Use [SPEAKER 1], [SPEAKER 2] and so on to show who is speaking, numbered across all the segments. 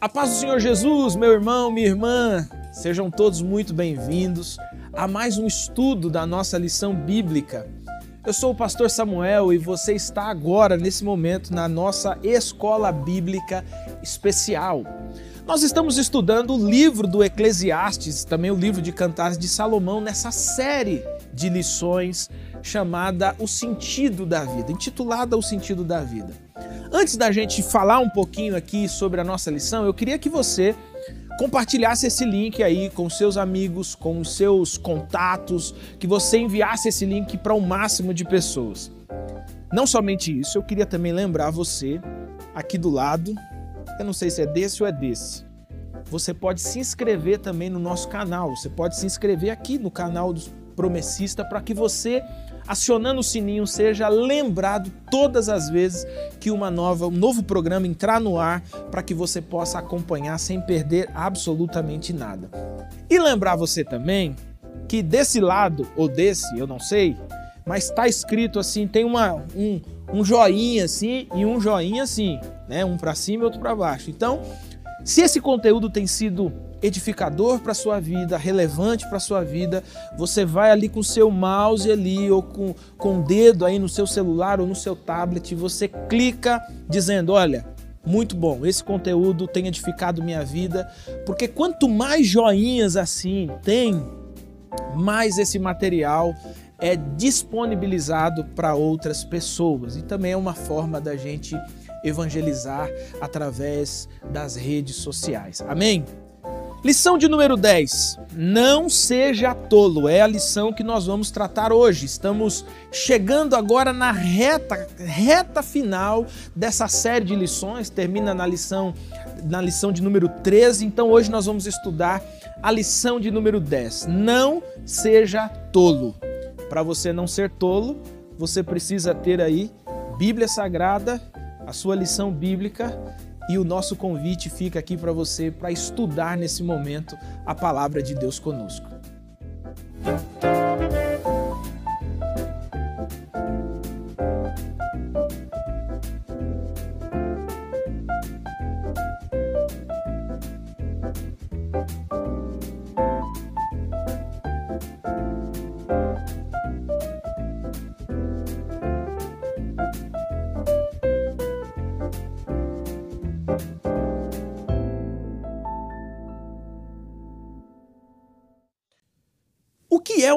[SPEAKER 1] A paz do Senhor Jesus, meu irmão, minha irmã, sejam todos muito bem-vindos a mais um estudo da nossa lição bíblica. Eu sou o pastor Samuel e você está agora, nesse momento, na nossa escola bíblica especial. Nós estamos estudando o livro do Eclesiastes, também o livro de Cantares de Salomão, nessa série de lições chamada O Sentido da Vida, intitulada O Sentido da Vida. Antes da gente falar um pouquinho aqui sobre a nossa lição, eu queria que você compartilhasse esse link aí com seus amigos, com os seus contatos, que você enviasse esse link para o máximo de pessoas. Não somente isso, eu queria também lembrar você, aqui do lado, eu não sei se é desse ou é desse, você pode se inscrever também no nosso canal, você pode se inscrever aqui no canal do Promessista para que você acionando o sininho, seja lembrado todas as vezes que uma nova, um novo programa entrar no ar para que você possa acompanhar sem perder absolutamente nada. E lembrar você também que desse lado ou desse, eu não sei, mas está escrito assim, tem uma, um, um joinha assim e um joinha assim, né? Um para cima e outro para baixo. Então, se esse conteúdo tem sido edificador para sua vida, relevante para sua vida, você vai ali com o seu mouse ali ou com, com o dedo aí no seu celular ou no seu tablet, você clica dizendo, olha, muito bom, esse conteúdo tem edificado minha vida, porque quanto mais joinhas assim tem, mais esse material é disponibilizado para outras pessoas e também é uma forma da gente evangelizar através das redes sociais. Amém? Lição de número 10. Não seja tolo. É a lição que nós vamos tratar hoje. Estamos chegando agora na reta, reta final dessa série de lições. Termina na lição, na lição de número 13. Então hoje nós vamos estudar a lição de número 10. Não seja tolo. Para você não ser tolo, você precisa ter aí Bíblia Sagrada, a sua lição bíblica e o nosso convite fica aqui para você para estudar nesse momento a palavra de Deus conosco.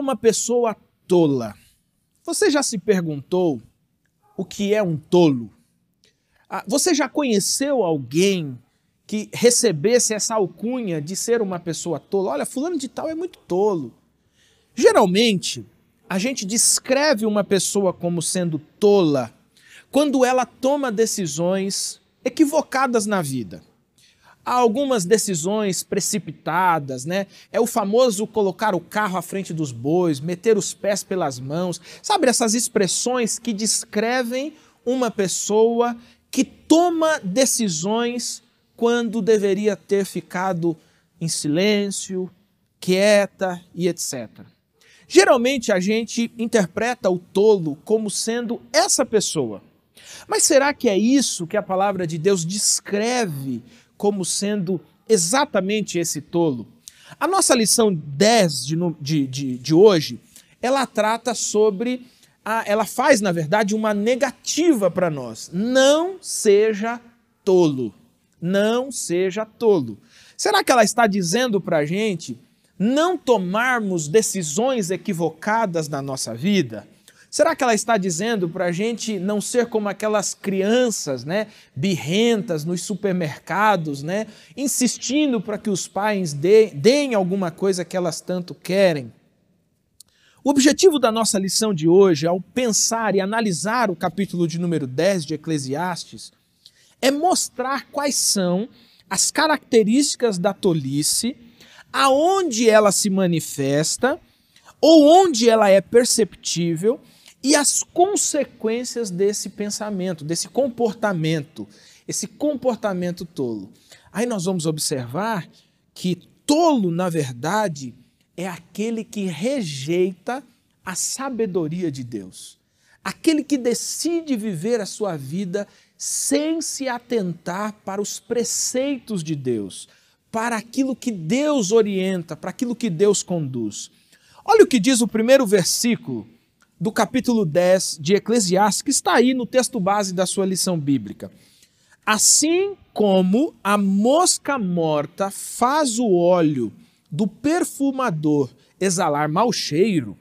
[SPEAKER 1] Uma pessoa tola? Você já se perguntou o que é um tolo? Ah, você já conheceu alguém que recebesse essa alcunha de ser uma pessoa tola? Olha, fulano de tal é muito tolo. Geralmente, a gente descreve uma pessoa como sendo tola quando ela toma decisões equivocadas na vida há algumas decisões precipitadas, né? É o famoso colocar o carro à frente dos bois, meter os pés pelas mãos. Sabe essas expressões que descrevem uma pessoa que toma decisões quando deveria ter ficado em silêncio, quieta e etc. Geralmente a gente interpreta o tolo como sendo essa pessoa. Mas será que é isso que a palavra de Deus descreve como sendo exatamente esse tolo. A nossa lição 10 de, de, de, de hoje, ela trata sobre, a, ela faz, na verdade, uma negativa para nós. Não seja tolo. Não seja tolo. Será que ela está dizendo para a gente não tomarmos decisões equivocadas na nossa vida? Será que ela está dizendo para a gente não ser como aquelas crianças, né, birrentas nos supermercados, né, insistindo para que os pais deem alguma coisa que elas tanto querem? O objetivo da nossa lição de hoje, ao pensar e analisar o capítulo de número 10 de Eclesiastes, é mostrar quais são as características da tolice, aonde ela se manifesta ou onde ela é perceptível e as consequências desse pensamento, desse comportamento, esse comportamento tolo. Aí nós vamos observar que tolo, na verdade, é aquele que rejeita a sabedoria de Deus, aquele que decide viver a sua vida sem se atentar para os preceitos de Deus, para aquilo que Deus orienta, para aquilo que Deus conduz. Olha o que diz o primeiro versículo do capítulo 10 de Eclesiastes, que está aí no texto base da sua lição bíblica. Assim como a mosca morta faz o óleo do perfumador exalar mau cheiro,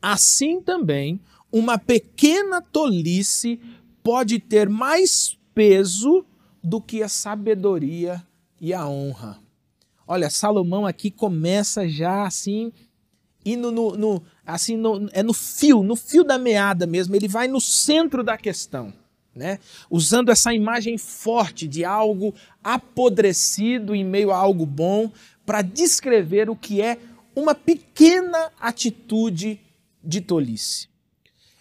[SPEAKER 1] assim também uma pequena tolice pode ter mais peso do que a sabedoria e a honra. Olha, Salomão aqui começa já assim, indo no, no assim no, é no fio, no fio da meada mesmo, ele vai no centro da questão. Né? Usando essa imagem forte de algo apodrecido em meio a algo bom, para descrever o que é uma pequena atitude de tolice.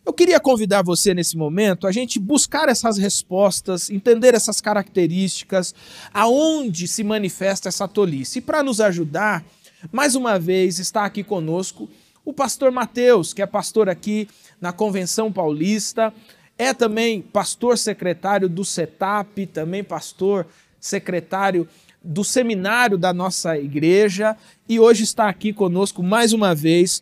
[SPEAKER 1] Eu queria convidar você nesse momento a gente buscar essas respostas, entender essas características, aonde se manifesta essa tolice. E para nos ajudar, mais uma vez está aqui conosco o pastor Mateus, que é pastor aqui na Convenção Paulista, é também pastor secretário do CETAP, também pastor secretário do seminário da nossa igreja e hoje está aqui conosco mais uma vez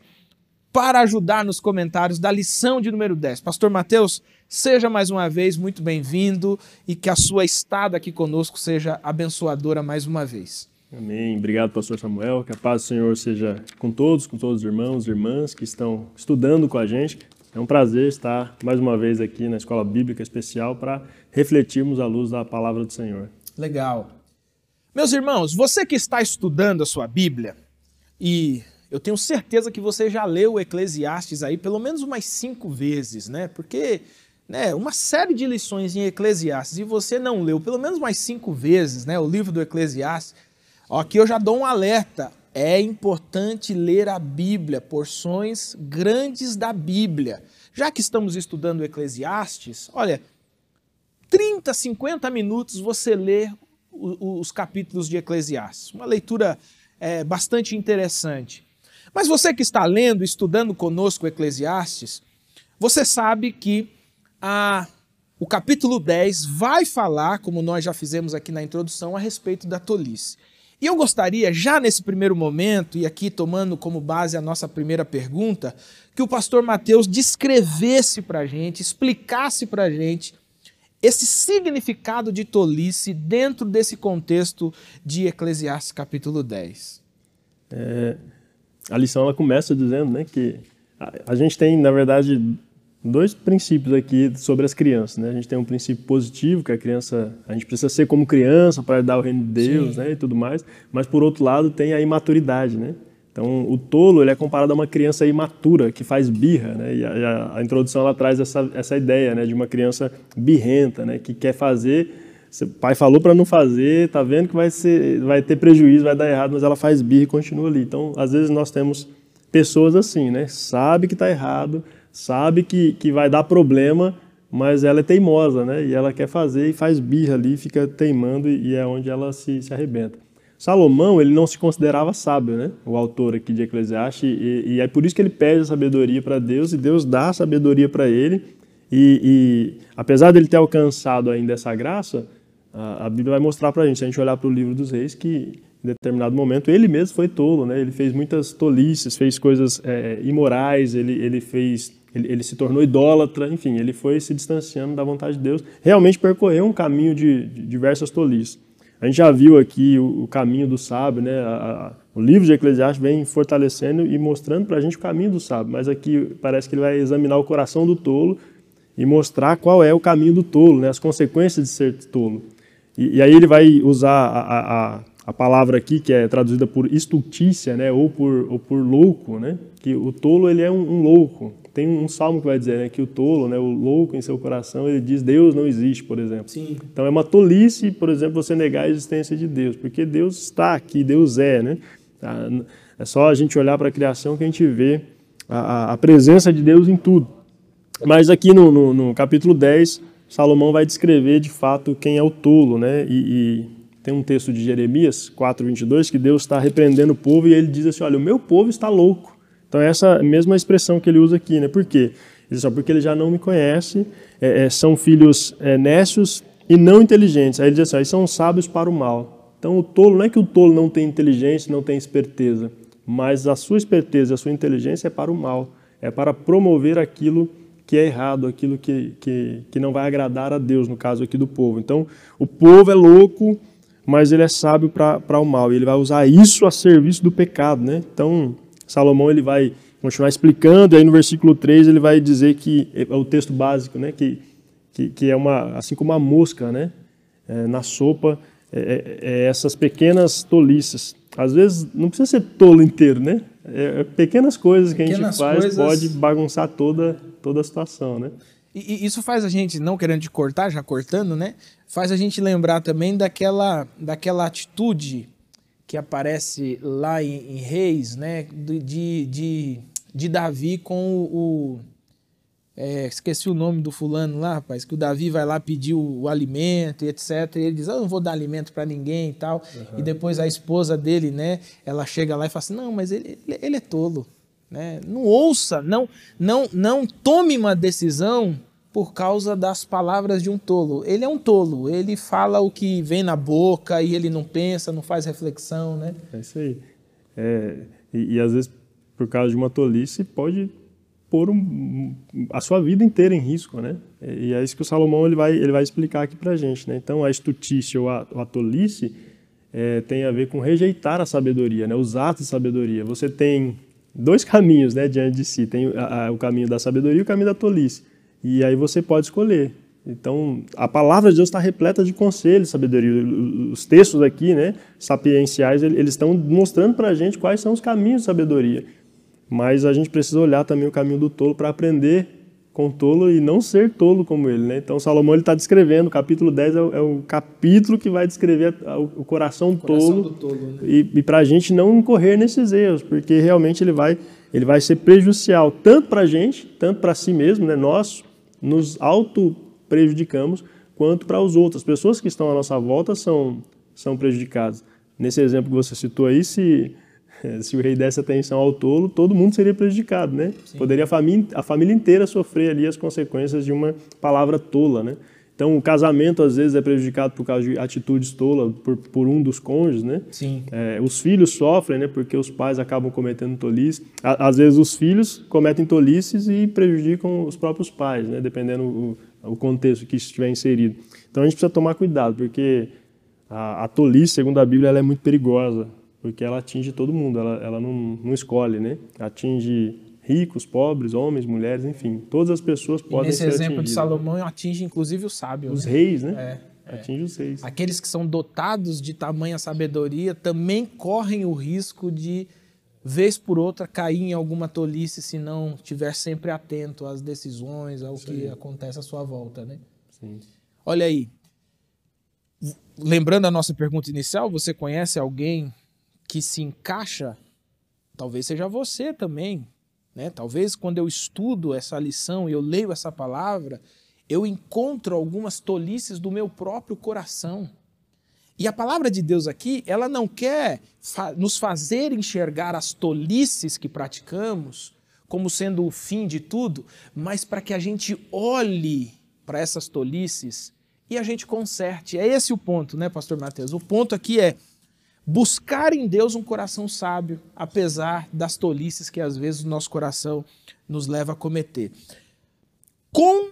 [SPEAKER 1] para ajudar nos comentários da lição de número 10. Pastor Mateus, seja mais uma vez muito bem-vindo e que a sua estada aqui conosco seja abençoadora mais uma vez.
[SPEAKER 2] Amém. Obrigado, pastor Samuel. Que a paz do Senhor seja com todos, com todos os irmãos e irmãs que estão estudando com a gente. É um prazer estar mais uma vez aqui na Escola Bíblica Especial para refletirmos à luz da palavra do Senhor.
[SPEAKER 1] Legal. Meus irmãos, você que está estudando a sua Bíblia, e eu tenho certeza que você já leu o Eclesiastes aí pelo menos umas cinco vezes, né? Porque né, uma série de lições em Eclesiastes e você não leu pelo menos umas cinco vezes né, o livro do Eclesiastes, aqui eu já dou um alerta é importante ler a Bíblia, porções grandes da Bíblia. Já que estamos estudando Eclesiastes, olha, 30, 50 minutos você lê os capítulos de Eclesiastes. Uma leitura é, bastante interessante. Mas você que está lendo, estudando conosco Eclesiastes, você sabe que a, o capítulo 10 vai falar, como nós já fizemos aqui na introdução, a respeito da tolice. E eu gostaria, já nesse primeiro momento, e aqui tomando como base a nossa primeira pergunta, que o pastor Mateus descrevesse para a gente, explicasse para a gente esse significado de tolice dentro desse contexto de Eclesiastes capítulo 10.
[SPEAKER 2] É, a lição ela começa dizendo né, que a, a gente tem, na verdade, dois princípios aqui sobre as crianças, né? A gente tem um princípio positivo, que a criança, a gente precisa ser como criança para dar o reino de Deus, Sim. né, e tudo mais, mas por outro lado tem a imaturidade, né? Então, o tolo ele é comparado a uma criança imatura, que faz birra, né? E a, a introdução ela traz essa, essa ideia, né, de uma criança birrenta, né, que quer fazer o pai falou para não fazer, tá vendo que vai, ser, vai ter prejuízo, vai dar errado, mas ela faz birra e continua ali. Então, às vezes nós temos pessoas assim, né? Sabe que está errado, sabe que, que vai dar problema, mas ela é teimosa, né? E ela quer fazer e faz birra ali, fica teimando e é onde ela se, se arrebenta. Salomão, ele não se considerava sábio, né? O autor aqui de Eclesiastes, e, e é por isso que ele pede a sabedoria para Deus e Deus dá a sabedoria para ele. E, e, apesar dele ter alcançado ainda essa graça, a, a Bíblia vai mostrar para a gente, se a gente olhar para o livro dos reis, que em determinado momento ele mesmo foi tolo, né? Ele fez muitas tolices, fez coisas é, imorais, ele, ele fez ele, ele, se tornou idólatra, enfim, ele foi se distanciando da vontade de Deus, realmente percorreu um caminho de, de diversas tolices. A gente já viu aqui o, o caminho do sábio, né? A, a, o livro de Eclesiastes vem fortalecendo e mostrando para a gente o caminho do sábio, mas aqui parece que ele vai examinar o coração do tolo e mostrar qual é o caminho do tolo, né? as consequências de ser tolo. E, e aí ele vai usar a, a, a, palavra aqui, que é traduzida por estultícia, né? ou, por, ou por louco, né? que o tolo ele é um, um louco, tem um salmo que vai dizer né, que o tolo, né, o louco em seu coração, ele diz Deus não existe, por exemplo.
[SPEAKER 1] Sim.
[SPEAKER 2] Então é uma tolice, por exemplo, você negar a existência de Deus, porque Deus está aqui, Deus é, né? Tá, é só a gente olhar para a criação que a gente vê a, a, presença de Deus em tudo. Mas aqui no, no, no, capítulo 10, Salomão vai descrever de fato quem é o tolo, né? E, e tem um texto de Jeremias 4:22 que Deus está repreendendo o povo e ele diz assim: olha, o meu povo está louco. Então, é essa mesma expressão que ele usa aqui, né? Por quê? Ele diz, porque ele já não me conhece, é, é, são filhos é, nécios e não inteligentes. Aí ele diz assim, aí são sábios para o mal. Então o tolo, não é que o tolo não tem inteligência, não tem esperteza, mas a sua esperteza, a sua inteligência é para o mal, é para promover aquilo que é errado, aquilo que, que, que não vai agradar a Deus, no caso aqui do povo. Então, o povo é louco, mas ele é sábio para o mal, e ele vai usar isso a serviço do pecado. Né? Então, Salomão ele vai continuar explicando, e aí no versículo 3 ele vai dizer que, é o texto básico, né? que, que, que é uma, assim como a mosca né? É, na sopa, é, é, é essas pequenas tolices. Às vezes não precisa ser tolo inteiro, né? É, é pequenas coisas pequenas que a gente faz coisas... pode bagunçar toda, toda a situação, né?
[SPEAKER 1] E, isso faz a gente, não querendo te cortar, já cortando, né? Faz a gente lembrar também daquela, daquela atitude que aparece lá em, em Reis, né? De, de, de Davi com o, é, esqueci o nome do fulano lá, rapaz, que o Davi vai lá pedir o, o alimento e etc. E ele diz: ah, Eu não vou dar alimento para ninguém e tal. Uhum. E depois a esposa dele, né, ela chega lá e fala assim: Não, mas ele, ele é tolo. Né? Não ouça, não, não, não tome uma decisão por causa das palavras de um tolo. Ele é um tolo, ele fala o que vem na boca e ele não pensa, não faz reflexão. Né?
[SPEAKER 2] É isso aí. É, e, e às vezes, por causa de uma tolice, pode pôr um, a sua vida inteira em risco, né? E é isso que o Salomão ele vai, ele vai explicar aqui para a gente, né? Então, a estutice ou a, a tolice é, tem a ver com rejeitar a sabedoria, né? Os atos de sabedoria. Você tem dois caminhos, né, diante de si. Tem a, a, o caminho da sabedoria e o caminho da tolice. E aí você pode escolher. Então, a palavra de Deus está repleta de conselhos, sabedoria. Os textos aqui, né, sapienciais, eles estão mostrando para a gente quais são os caminhos de sabedoria. Mas a gente precisa olhar também o caminho do tolo para aprender com o tolo e não ser tolo como ele. Né? Então, Salomão está descrevendo, o capítulo 10 é o, é o, capítulo que vai descrever o coração, o coração tolo, tolo né? e, e para a gente não incorrer nesses erros, porque realmente ele vai, ele vai ser prejudicial tanto para a gente, tanto para si mesmo, né? nós nos auto-prejudicamos, quanto para os outros. As pessoas que estão à nossa volta são, são prejudicadas. Nesse exemplo que você citou aí, se se o rei desse atenção ao tolo, todo mundo seria prejudicado, né? Sim. Poderia a família, a família inteira sofrer ali as consequências de uma palavra tola, né? Então, o casamento às vezes é prejudicado por causa de atitudes tolas por, por um dos cônjuges, né?
[SPEAKER 1] Sim.
[SPEAKER 2] É, os filhos sofrem, né? Porque os pais acabam cometendo tolices. Às vezes os filhos cometem tolices e prejudicam os próprios pais, né? Dependendo o, o contexto que estiver inserido. Então, a gente precisa tomar cuidado, porque a, a tolice, segundo a Bíblia, ela é muito perigosa porque ela atinge todo mundo, ela, ela não, não escolhe, né? Atinge ricos, pobres, homens, mulheres, enfim, todas as pessoas podem
[SPEAKER 1] ser
[SPEAKER 2] atingidas.
[SPEAKER 1] Nesse exemplo de Salomão, atinge inclusive o sábio.
[SPEAKER 2] Os
[SPEAKER 1] né?
[SPEAKER 2] reis, né? É, atinge é. os reis.
[SPEAKER 1] Aqueles que são dotados de tamanha sabedoria também correm o risco de, vez por outra, cair em alguma tolice se não estiver sempre atento às decisões, ao Sim. que acontece à sua volta, né?
[SPEAKER 2] Sim.
[SPEAKER 1] Olha aí, lembrando a nossa pergunta inicial, você conhece alguém que se encaixa, talvez seja você também. Né? Talvez quando eu estudo essa lição e eu leio essa palavra, eu encontro algumas tolices do meu próprio coração. E a palavra de Deus aqui, ela não quer fa nos fazer enxergar as tolices que praticamos como sendo o fim de tudo, mas para que a gente olhe para essas tolices e a gente conserte. É esse o ponto, né, pastor Mateus? O ponto aqui é buscar em Deus um coração sábio, apesar das tolices que às vezes o nosso coração nos leva a cometer. Com,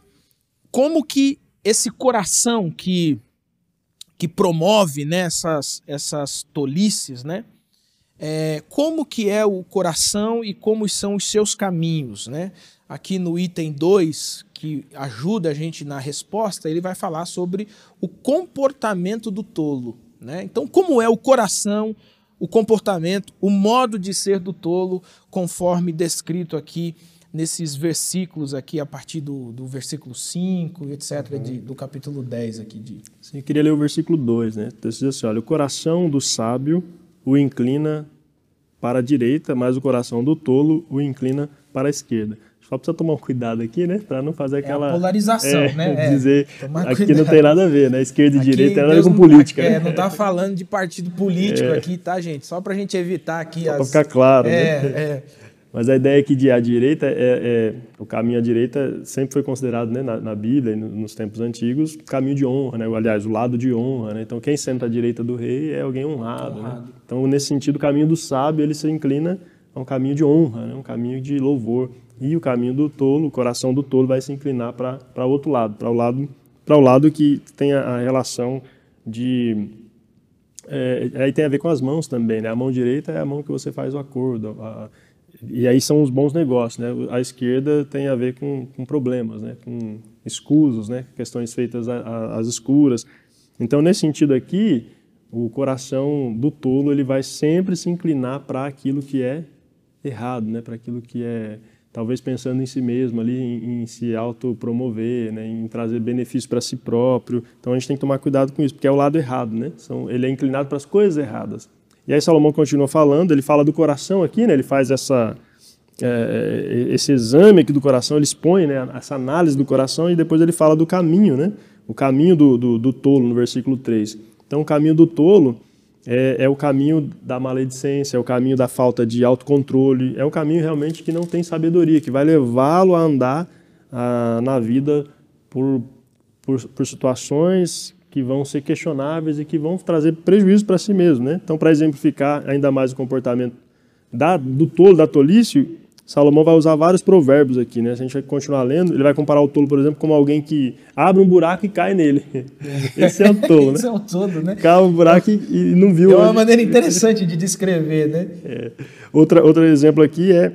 [SPEAKER 1] como que esse coração que, que promove né, essas, essas tolices, né? É, como que é o coração e como são os seus caminhos, né? Aqui no item 2, que ajuda a gente na resposta, ele vai falar sobre o comportamento do tolo. Né? Então, como é o coração, o comportamento, o modo de ser do tolo, conforme descrito aqui nesses versículos aqui, a partir do, do versículo 5, etc., uhum. de, do capítulo 10 aqui. De...
[SPEAKER 2] Sim, eu queria ler o versículo 2, né? Então, diz assim, olha, o coração do sábio o inclina para a direita, mas o coração do tolo o inclina para a esquerda. Só precisa tomar um cuidado aqui, né? Para não fazer aquela.
[SPEAKER 1] É polarização,
[SPEAKER 2] é,
[SPEAKER 1] né?
[SPEAKER 2] Dizer. É, aqui não tem nada a ver, né? Esquerda e aqui direita tem nada a ver com política.
[SPEAKER 1] Não,
[SPEAKER 2] né?
[SPEAKER 1] É, não tá falando de partido político é. aqui, tá, gente? Só para a gente evitar aqui.
[SPEAKER 2] Só as... para ficar claro,
[SPEAKER 1] é,
[SPEAKER 2] né?
[SPEAKER 1] É.
[SPEAKER 2] Mas a ideia aqui de à direita é, é o caminho à direita sempre foi considerado né, na, na, Bíblia e nos tempos antigos caminho de honra, né? aliás, o lado de honra. Né? Então quem senta à direita do rei é alguém honrado. Né? honrado. Né? Então nesse sentido o caminho do sábio ele se inclina a um caminho de honra, né? um caminho de louvor. E o caminho do tolo, o coração do tolo vai se inclinar para o outro lado, para o lado para o lado que tem a, a relação de é, aí tem a ver com as mãos também, né? A mão direita é a mão que você faz o acordo, a, e aí são os bons negócios, né? A esquerda tem a ver com, com problemas, né? Com escusos, né? Questões feitas às escuras. Então, nesse sentido aqui, o coração do tolo ele vai sempre se inclinar para aquilo que é errado, né? Para aquilo que é talvez pensando em si mesmo ali, em, em se autopromover, né? Em trazer benefício para si próprio. Então a gente tem que tomar cuidado com isso, porque é o lado errado, né? São, ele é inclinado para as coisas erradas. E aí Salomão continua falando, ele fala do coração aqui, né? ele faz essa, é, esse exame aqui do coração, ele expõe né? essa análise do coração e depois ele fala do caminho, né? o caminho do, do, do tolo, no versículo 3. Então, o caminho do tolo é, é, o caminho da maledicência, é o caminho da falta de autocontrole, é um caminho realmente que não tem sabedoria, que vai levá-lo a andar a, na vida por, por, por situações que vão ser questionáveis e que vão trazer prejuízo para si mesmo. Né? Então, para exemplificar ainda mais o comportamento da, do tolo, da tolice, Salomão vai usar vários provérbios aqui. Né? Se a gente vai continuar lendo, ele vai comparar o tolo, por exemplo, como alguém que abre um buraco e cai nele. Esse é o tolo, né?
[SPEAKER 1] Esse é o tolo, né?
[SPEAKER 2] Cava um buraco e, e não viu.
[SPEAKER 1] É uma maneira interessante de descrever, né?
[SPEAKER 2] É. Outra, outro exemplo aqui é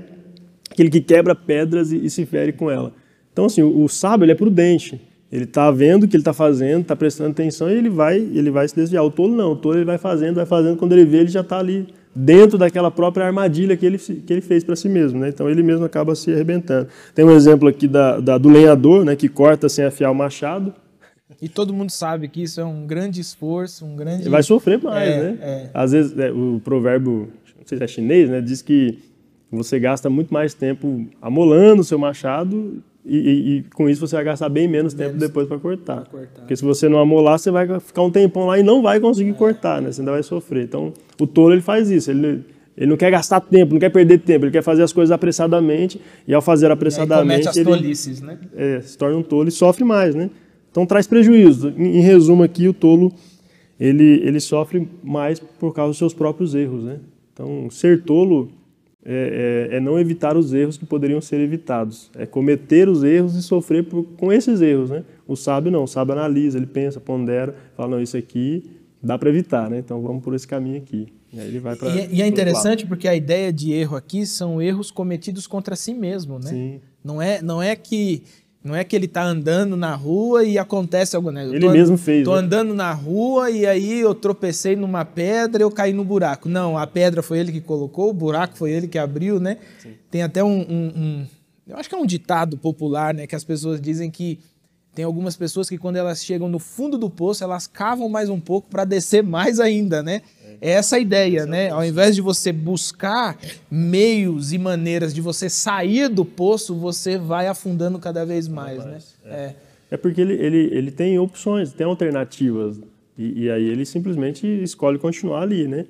[SPEAKER 2] aquele que quebra pedras e, e se fere com ela. Então, assim, o, o sábio ele é prudente. Ele está vendo o que ele está fazendo, está prestando atenção e ele vai, ele vai se desviar. O tolo não, o tolo ele vai fazendo, vai fazendo, quando ele vê, ele já está ali dentro daquela própria armadilha que ele, que ele fez para si mesmo. Né? Então ele mesmo acaba se arrebentando. Tem um exemplo aqui da, da, do lenhador, né, que corta sem afiar o machado.
[SPEAKER 1] E todo mundo sabe que isso é um grande esforço, um grande. Ele
[SPEAKER 2] vai sofrer mais, é, né? É. Às vezes é, o provérbio, não sei se é chinês, né, diz que você gasta muito mais tempo amolando o seu machado e, e, e, com isso você vai gastar bem menos tempo depois para cortar. cortar. Porque se você não amolar, você vai ficar um tempão lá e não vai conseguir é. cortar, né? Você ainda vai sofrer. Então, o tolo ele faz isso. Ele, ele não quer gastar tempo, não quer perder tempo, ele quer fazer as coisas apressadamente e ao fazer apressadamente. E
[SPEAKER 1] comete as tolices, né?
[SPEAKER 2] É, se torna um tolo e sofre mais, né? Então traz prejuízo. Em, em resumo aqui, o tolo ele, ele sofre mais por causa dos seus próprios erros, né? Então, ser tolo é, é, é, não evitar os erros que poderiam ser evitados. É cometer os erros e sofrer por, com esses erros. Né? O sábio não, o sábio analisa, ele pensa, pondera, fala, não, isso aqui dá para evitar, né? então vamos por esse caminho aqui.
[SPEAKER 1] E, aí ele vai pra, e, é, e é interessante porque a ideia de erro aqui são erros cometidos contra si mesmo. Né? Sim. Não, é, não é que não é que ele está andando na rua e acontece algo, né?
[SPEAKER 2] ele mesmo fez.
[SPEAKER 1] Estou né? andando na rua e aí eu tropecei numa pedra e eu caí no buraco. Não, a pedra foi ele que colocou, o buraco foi ele que abriu, né? Sim. Tem até um, um, um, Eu acho que é um ditado popular, né? Que as pessoas dizem que tem algumas pessoas que quando elas chegam no fundo do poço, elas cavam mais um pouco para descer mais ainda, né? É essa a ideia, né? Ao invés de você buscar meios e maneiras de você sair do poço, você vai afundando cada vez mais, né?
[SPEAKER 2] É. é. é porque ele, ele, ele tem opções, tem alternativas. E, e aí ele simplesmente escolhe continuar ali, né?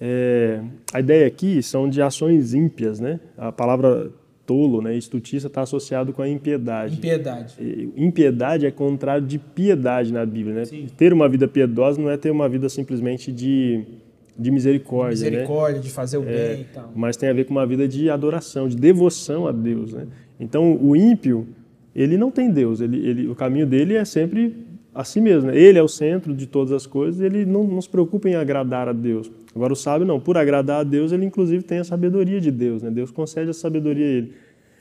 [SPEAKER 2] É, a ideia aqui são de ações ímpias, né? A palavra tolo, né? Estutista está associado com a impiedade.
[SPEAKER 1] Impiedade.
[SPEAKER 2] Impiedade é contrário de piedade na Bíblia, né? Sim. Ter uma vida piedosa não é ter uma vida simplesmente de, de misericórdia,
[SPEAKER 1] de misericórdia, né? de fazer o é, bem e tal.
[SPEAKER 2] Mas tem a ver com uma vida de adoração, de devoção a Deus, né? Então, o ímpio, ele não tem Deus, ele, ele, o caminho dele é sempre a si mesmo. Né? Ele é o centro de todas as coisas, ele não, não se preocupa em agradar a Deus. Agora o sábio não, por agradar a Deus, ele inclusive tem a sabedoria de Deus, né? Deus concede a sabedoria a ele.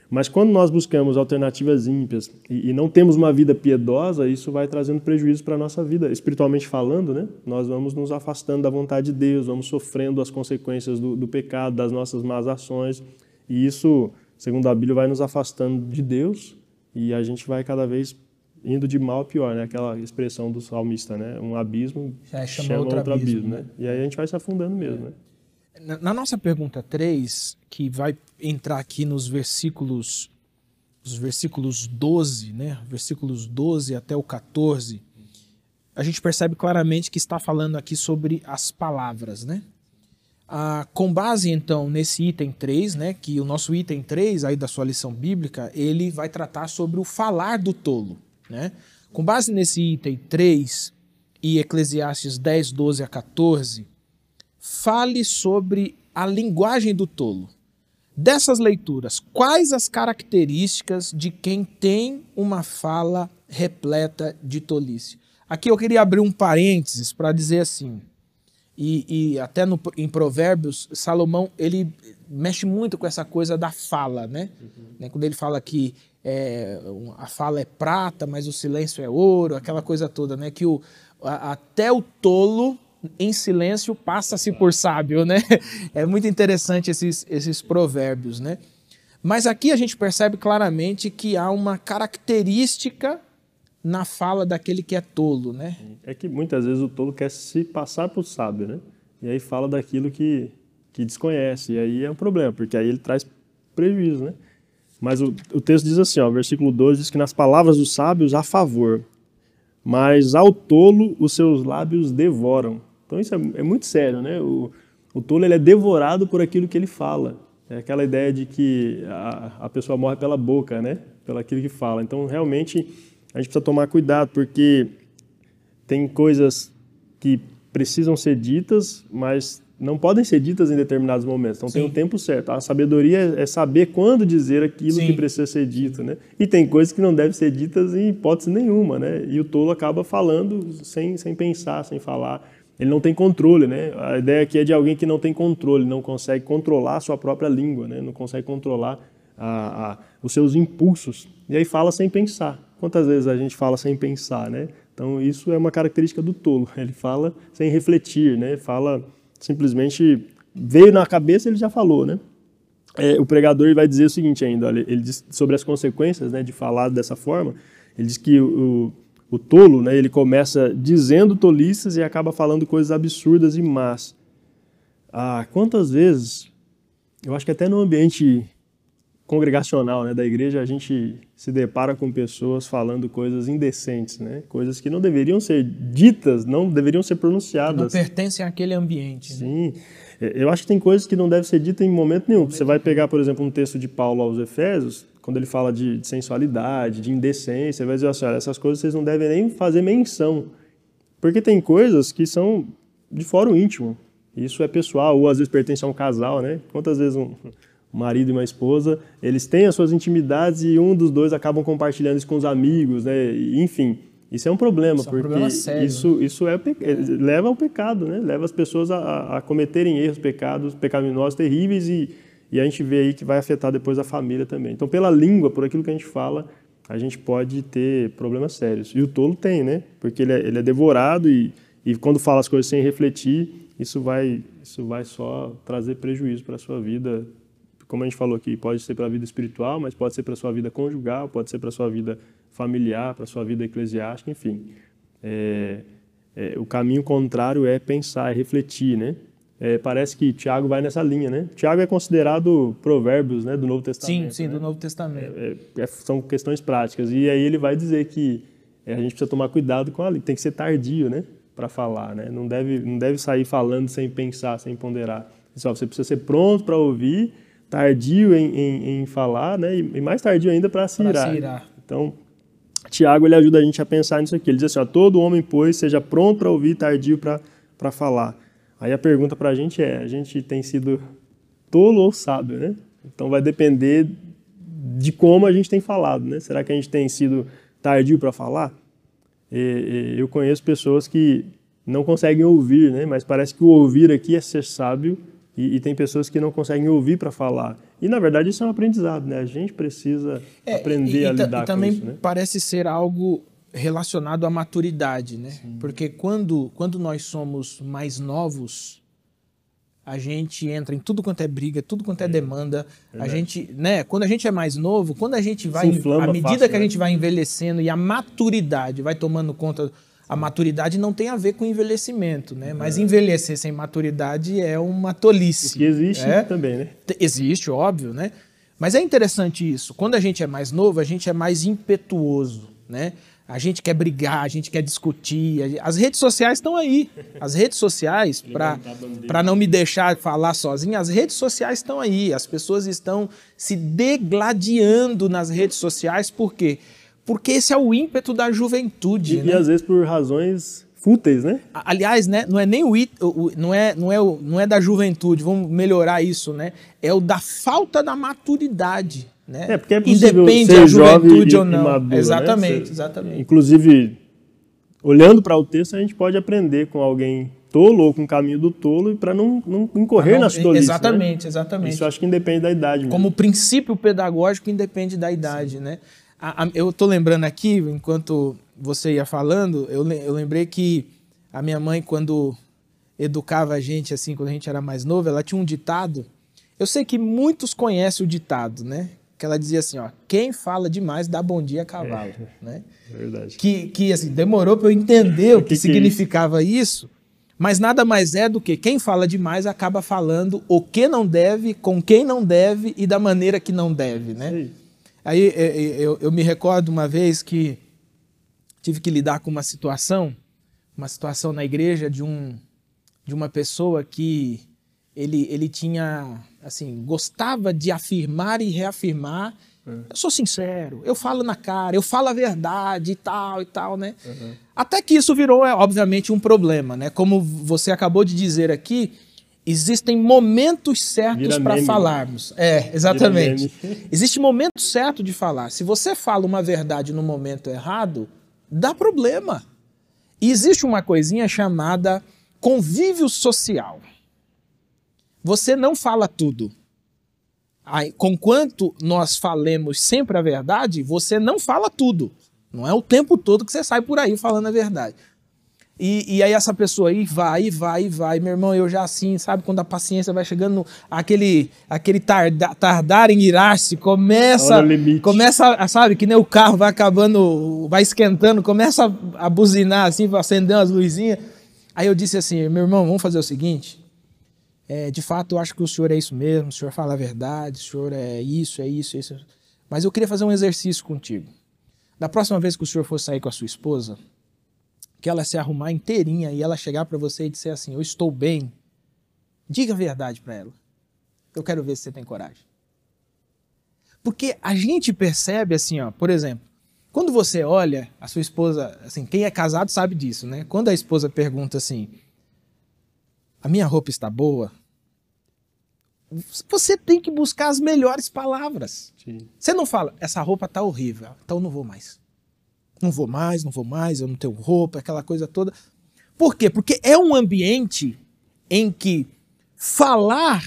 [SPEAKER 2] Mas quando nós buscamos alternativas ímpias e, e não temos uma vida piedosa, isso vai trazendo prejuízo para a nossa vida, espiritualmente falando, né? Nós vamos nos afastando da vontade de Deus, vamos sofrendo as consequências do, do pecado, das nossas más ações, e isso, segundo a Bíblia, vai nos afastando de Deus e a gente vai cada vez indo de mal a pior, né? Aquela expressão do salmista, né? Um abismo
[SPEAKER 1] Já chama, chama outro, outro abismo, abismo né? né?
[SPEAKER 2] E aí a gente vai se afundando mesmo, né?
[SPEAKER 1] Na, na nossa pergunta 3, que vai entrar aqui nos versículos os versículos 12, né? Versículos 12 até o 14, a gente percebe claramente que está falando aqui sobre as palavras, né? Ah, com base então nesse item 3, né, que o nosso item 3 aí da sua lição bíblica, ele vai tratar sobre o falar do tolo, né? Com base nesse item 3 e Eclesiastes 10, 12 a 14, fale sobre a linguagem do tolo. Dessas leituras, quais as características de quem tem uma fala repleta de tolice? Aqui eu queria abrir um parênteses para dizer assim, e, e até no, em Provérbios, Salomão ele mexe muito com essa coisa da fala, né? Uhum. né? Quando ele fala que é, a fala é prata, mas o silêncio é ouro, aquela coisa toda, né? Que o, a, até o tolo em silêncio passa-se por sábio, né? É muito interessante esses, esses provérbios, né? Mas aqui a gente percebe claramente que há uma característica na fala daquele que é tolo, né?
[SPEAKER 2] É que muitas vezes o tolo quer se passar por sábio, né? E aí fala daquilo que, que desconhece, e aí é um problema, porque aí ele traz prejuízo, né? Mas o, o texto diz assim, ó, versículo 12 diz que nas palavras dos sábios há favor, mas ao tolo os seus lábios devoram. Então isso é, é muito sério, né? O, o tolo ele é devorado por aquilo que ele fala. É aquela ideia de que a, a pessoa morre pela boca, né? Pelo aquilo que fala. Então realmente a gente precisa tomar cuidado porque tem coisas que precisam ser ditas, mas não podem ser ditas em determinados momentos. Então Sim. tem um tempo certo. A sabedoria é saber quando dizer aquilo Sim. que precisa ser dito, né? E tem coisas que não devem ser ditas em hipótese nenhuma, né? E o tolo acaba falando sem, sem pensar, sem falar ele não tem controle, né? A ideia aqui é de alguém que não tem controle, não consegue controlar a sua própria língua, né? Não consegue controlar a, a, os seus impulsos. E aí fala sem pensar. Quantas vezes a gente fala sem pensar, né? Então isso é uma característica do tolo. Ele fala sem refletir, né? Fala simplesmente veio na cabeça ele já falou, né? É, o pregador vai dizer o seguinte ainda, olha, ele diz sobre as consequências, né, de falar dessa forma. Ele diz que o, o tolo, né, ele começa dizendo tolices e acaba falando coisas absurdas e más. Ah, quantas vezes, eu acho que até no ambiente congregacional né, da igreja, a gente se depara com pessoas falando coisas indecentes, né? coisas que não deveriam ser ditas, não deveriam ser pronunciadas. Não
[SPEAKER 1] pertencem àquele ambiente.
[SPEAKER 2] Né? Sim. Né? Eu acho que tem coisas que não devem ser ditas em momento nenhum. Você vai pegar, por exemplo, um texto de Paulo aos Efésios, quando ele fala de, de sensualidade, de indecência, ele vai dizer assim, olha, essas coisas vocês não devem nem fazer menção. Porque tem coisas que são de o íntimo. Isso é pessoal, ou às vezes pertence a um casal, né? Quantas vezes um marido e uma esposa, eles têm as suas intimidades e um dos dois acabam compartilhando isso com os amigos, né? Enfim, isso é um problema, isso porque é um problema sério, isso, né? isso é, é, leva ao pecado, né? Leva as pessoas a, a cometerem erros, pecados pecaminosos terríveis e e a gente vê aí que vai afetar depois a família também. Então, pela língua, por aquilo que a gente fala, a gente pode ter problemas sérios. E o tolo tem, né? Porque ele é, ele é devorado e, e quando fala as coisas sem refletir, isso vai, isso vai só trazer prejuízo para a sua vida. Como a gente falou aqui, pode ser para a vida espiritual, mas pode ser para a sua vida conjugal, pode ser para a sua vida familiar, para a sua vida eclesiástica, enfim. É, é, o caminho contrário é pensar, é refletir, né? É, parece que Tiago vai nessa linha, né? Tiago é considerado provérbios né, do Novo Testamento.
[SPEAKER 1] Sim, sim,
[SPEAKER 2] né?
[SPEAKER 1] do Novo Testamento.
[SPEAKER 2] É, é, é, são questões práticas. E aí ele vai dizer que é, a gente precisa tomar cuidado com a tem que ser tardio, né? Para falar, né? Não deve, não deve sair falando sem pensar, sem ponderar. Só, você precisa ser pronto para ouvir, tardio em, em, em, falar, né? E, e mais tardio ainda para se, se irar. Então, Tiago ele ajuda a gente a pensar nisso aqui. Ele diz assim: ó, todo homem, pois, seja pronto para ouvir, tardio para falar. Aí a pergunta para a gente é: a gente tem sido tolo ou sábio, né? Então vai depender de como a gente tem falado, né? Será que a gente tem sido tardio para falar? E, e, eu conheço pessoas que não conseguem ouvir, né? Mas parece que o ouvir aqui é ser sábio e, e tem pessoas que não conseguem ouvir para falar. E na verdade isso é um aprendizado, né? A gente precisa é, aprender e, a lidar com isso, né?
[SPEAKER 1] Parece ser algo relacionado à maturidade, né? Sim. Porque quando, quando nós somos mais novos, a gente entra em tudo quanto é briga, tudo quanto é, é demanda. A gente, né? Quando a gente é mais novo, quando a gente vai, à medida fácil, que a né? gente vai envelhecendo e a maturidade vai tomando conta, a maturidade não tem a ver com envelhecimento, né? Mas é. envelhecer sem maturidade é uma tolice.
[SPEAKER 2] Que existe é? também, né?
[SPEAKER 1] Existe, óbvio, né? Mas é interessante isso. Quando a gente é mais novo, a gente é mais impetuoso, né? a gente quer brigar, a gente quer discutir. As redes sociais estão aí. As redes sociais, para não me deixar falar sozinho, as redes sociais estão aí. As pessoas estão se degladiando nas redes sociais, por quê? Porque esse é o ímpeto da juventude.
[SPEAKER 2] E,
[SPEAKER 1] né?
[SPEAKER 2] e às vezes por razões fúteis, né?
[SPEAKER 1] Aliás, né, não é nem o, o, não é não é o, não é da juventude, vamos melhorar isso, né? É o da falta da maturidade. Né?
[SPEAKER 2] É, porque é possível
[SPEAKER 1] Independe
[SPEAKER 2] ser
[SPEAKER 1] a juventude
[SPEAKER 2] e,
[SPEAKER 1] ou não.
[SPEAKER 2] Maduro,
[SPEAKER 1] exatamente,
[SPEAKER 2] né? Você,
[SPEAKER 1] exatamente.
[SPEAKER 2] Inclusive, olhando para o texto, a gente pode aprender com alguém tolo ou com o caminho do tolo para não, não incorrer
[SPEAKER 1] não,
[SPEAKER 2] nas tolices.
[SPEAKER 1] Exatamente,
[SPEAKER 2] né?
[SPEAKER 1] exatamente.
[SPEAKER 2] Isso eu acho que independe da idade. Mesmo.
[SPEAKER 1] Como princípio pedagógico independe da idade, Sim. né? A, a, eu tô lembrando aqui, enquanto você ia falando, eu, eu lembrei que a minha mãe, quando educava a gente, assim, quando a gente era mais novo, ela tinha um ditado. Eu sei que muitos conhecem o ditado, né? que ela dizia assim, ó, quem fala demais dá bom dia a cavalo, é, né?
[SPEAKER 2] É verdade.
[SPEAKER 1] Que, que assim, demorou para eu entender o que, que, que significava isso? isso, mas nada mais é do que quem fala demais acaba falando o que não deve, com quem não deve e da maneira que não deve, né? Sim. Aí é, é, eu, eu me recordo uma vez que tive que lidar com uma situação, uma situação na igreja de um de uma pessoa que ele, ele tinha, assim, gostava de afirmar e reafirmar. Uhum. Eu sou sincero, eu falo na cara, eu falo a verdade e tal e tal, né? Uhum. Até que isso virou, é, obviamente, um problema, né? Como você acabou de dizer aqui, existem momentos certos para falarmos. É, exatamente. Existe momento certo de falar. Se você fala uma verdade no momento errado, dá problema. E existe uma coisinha chamada convívio social você não fala tudo. Aí, conquanto nós falemos sempre a verdade, você não fala tudo. Não é o tempo todo que você sai por aí falando a verdade. E, e aí essa pessoa aí vai, vai, vai. Meu irmão, eu já assim, sabe? Quando a paciência vai chegando, no, aquele, aquele tarda, tardar em irar-se, começa, começa, sabe? Que nem o carro vai acabando, vai esquentando, começa a, a buzinar assim, acender as luzinhas. Aí eu disse assim, meu irmão, vamos fazer o seguinte, é, de fato, eu acho que o senhor é isso mesmo, o senhor fala a verdade, o senhor é isso, é isso, é isso. Mas eu queria fazer um exercício contigo. Da próxima vez que o senhor for sair com a sua esposa, que ela se arrumar inteirinha e ela chegar para você e dizer assim: Eu estou bem, diga a verdade para ela. Eu quero ver se você tem coragem. Porque a gente percebe assim, ó, por exemplo, quando você olha a sua esposa, assim, quem é casado sabe disso, né? Quando a esposa pergunta assim: a minha roupa está boa, você tem que buscar as melhores palavras. Sim. Você não fala, essa roupa está horrível, então não vou mais. Não vou mais, não vou mais, eu não tenho roupa, aquela coisa toda. Por quê? Porque é um ambiente em que falar.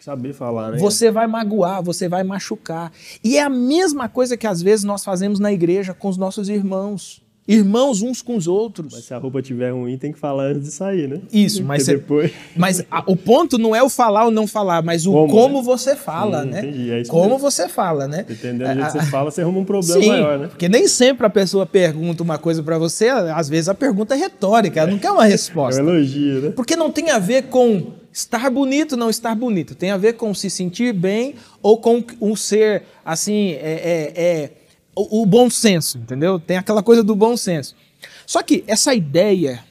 [SPEAKER 2] Saber falar, né?
[SPEAKER 1] Você vai magoar, você vai machucar. E é a mesma coisa que às vezes nós fazemos na igreja com os nossos irmãos irmãos uns com os outros.
[SPEAKER 2] Mas se a roupa tiver ruim, tem que falar antes de sair, né?
[SPEAKER 1] Isso, mas cê, depois. Mas a, o ponto não é o falar ou não falar, mas o como, como né? você fala, Sim, né? Entendi, é como mesmo. você fala, né?
[SPEAKER 2] Dependendo do jeito que você fala, você arruma um problema Sim, maior, né?
[SPEAKER 1] Porque nem sempre a pessoa pergunta uma coisa para você, às vezes a pergunta é retórica, ela não quer uma resposta.
[SPEAKER 2] É um elogio, né?
[SPEAKER 1] Porque não tem a ver com estar bonito não estar bonito, tem a ver com se sentir bem ou com o ser assim é, é, é o, o bom senso, entendeu? Tem aquela coisa do bom senso. Só que essa ideia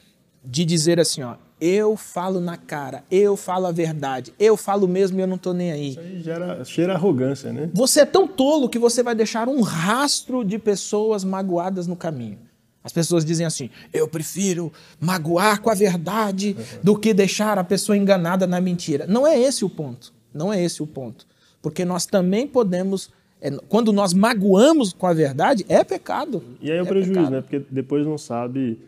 [SPEAKER 1] de dizer assim, ó, eu falo na cara, eu falo a verdade, eu falo mesmo e eu não tô nem aí.
[SPEAKER 2] Isso aí gera, cheira arrogância, né?
[SPEAKER 1] Você é tão tolo que você vai deixar um rastro de pessoas magoadas no caminho. As pessoas dizem assim: eu prefiro magoar com a verdade uhum. do que deixar a pessoa enganada na mentira. Não é esse o ponto. Não é esse o ponto. Porque nós também podemos é, quando nós magoamos com a verdade, é pecado.
[SPEAKER 2] E aí é
[SPEAKER 1] o
[SPEAKER 2] é prejuízo, pecado. né? Porque depois não sabe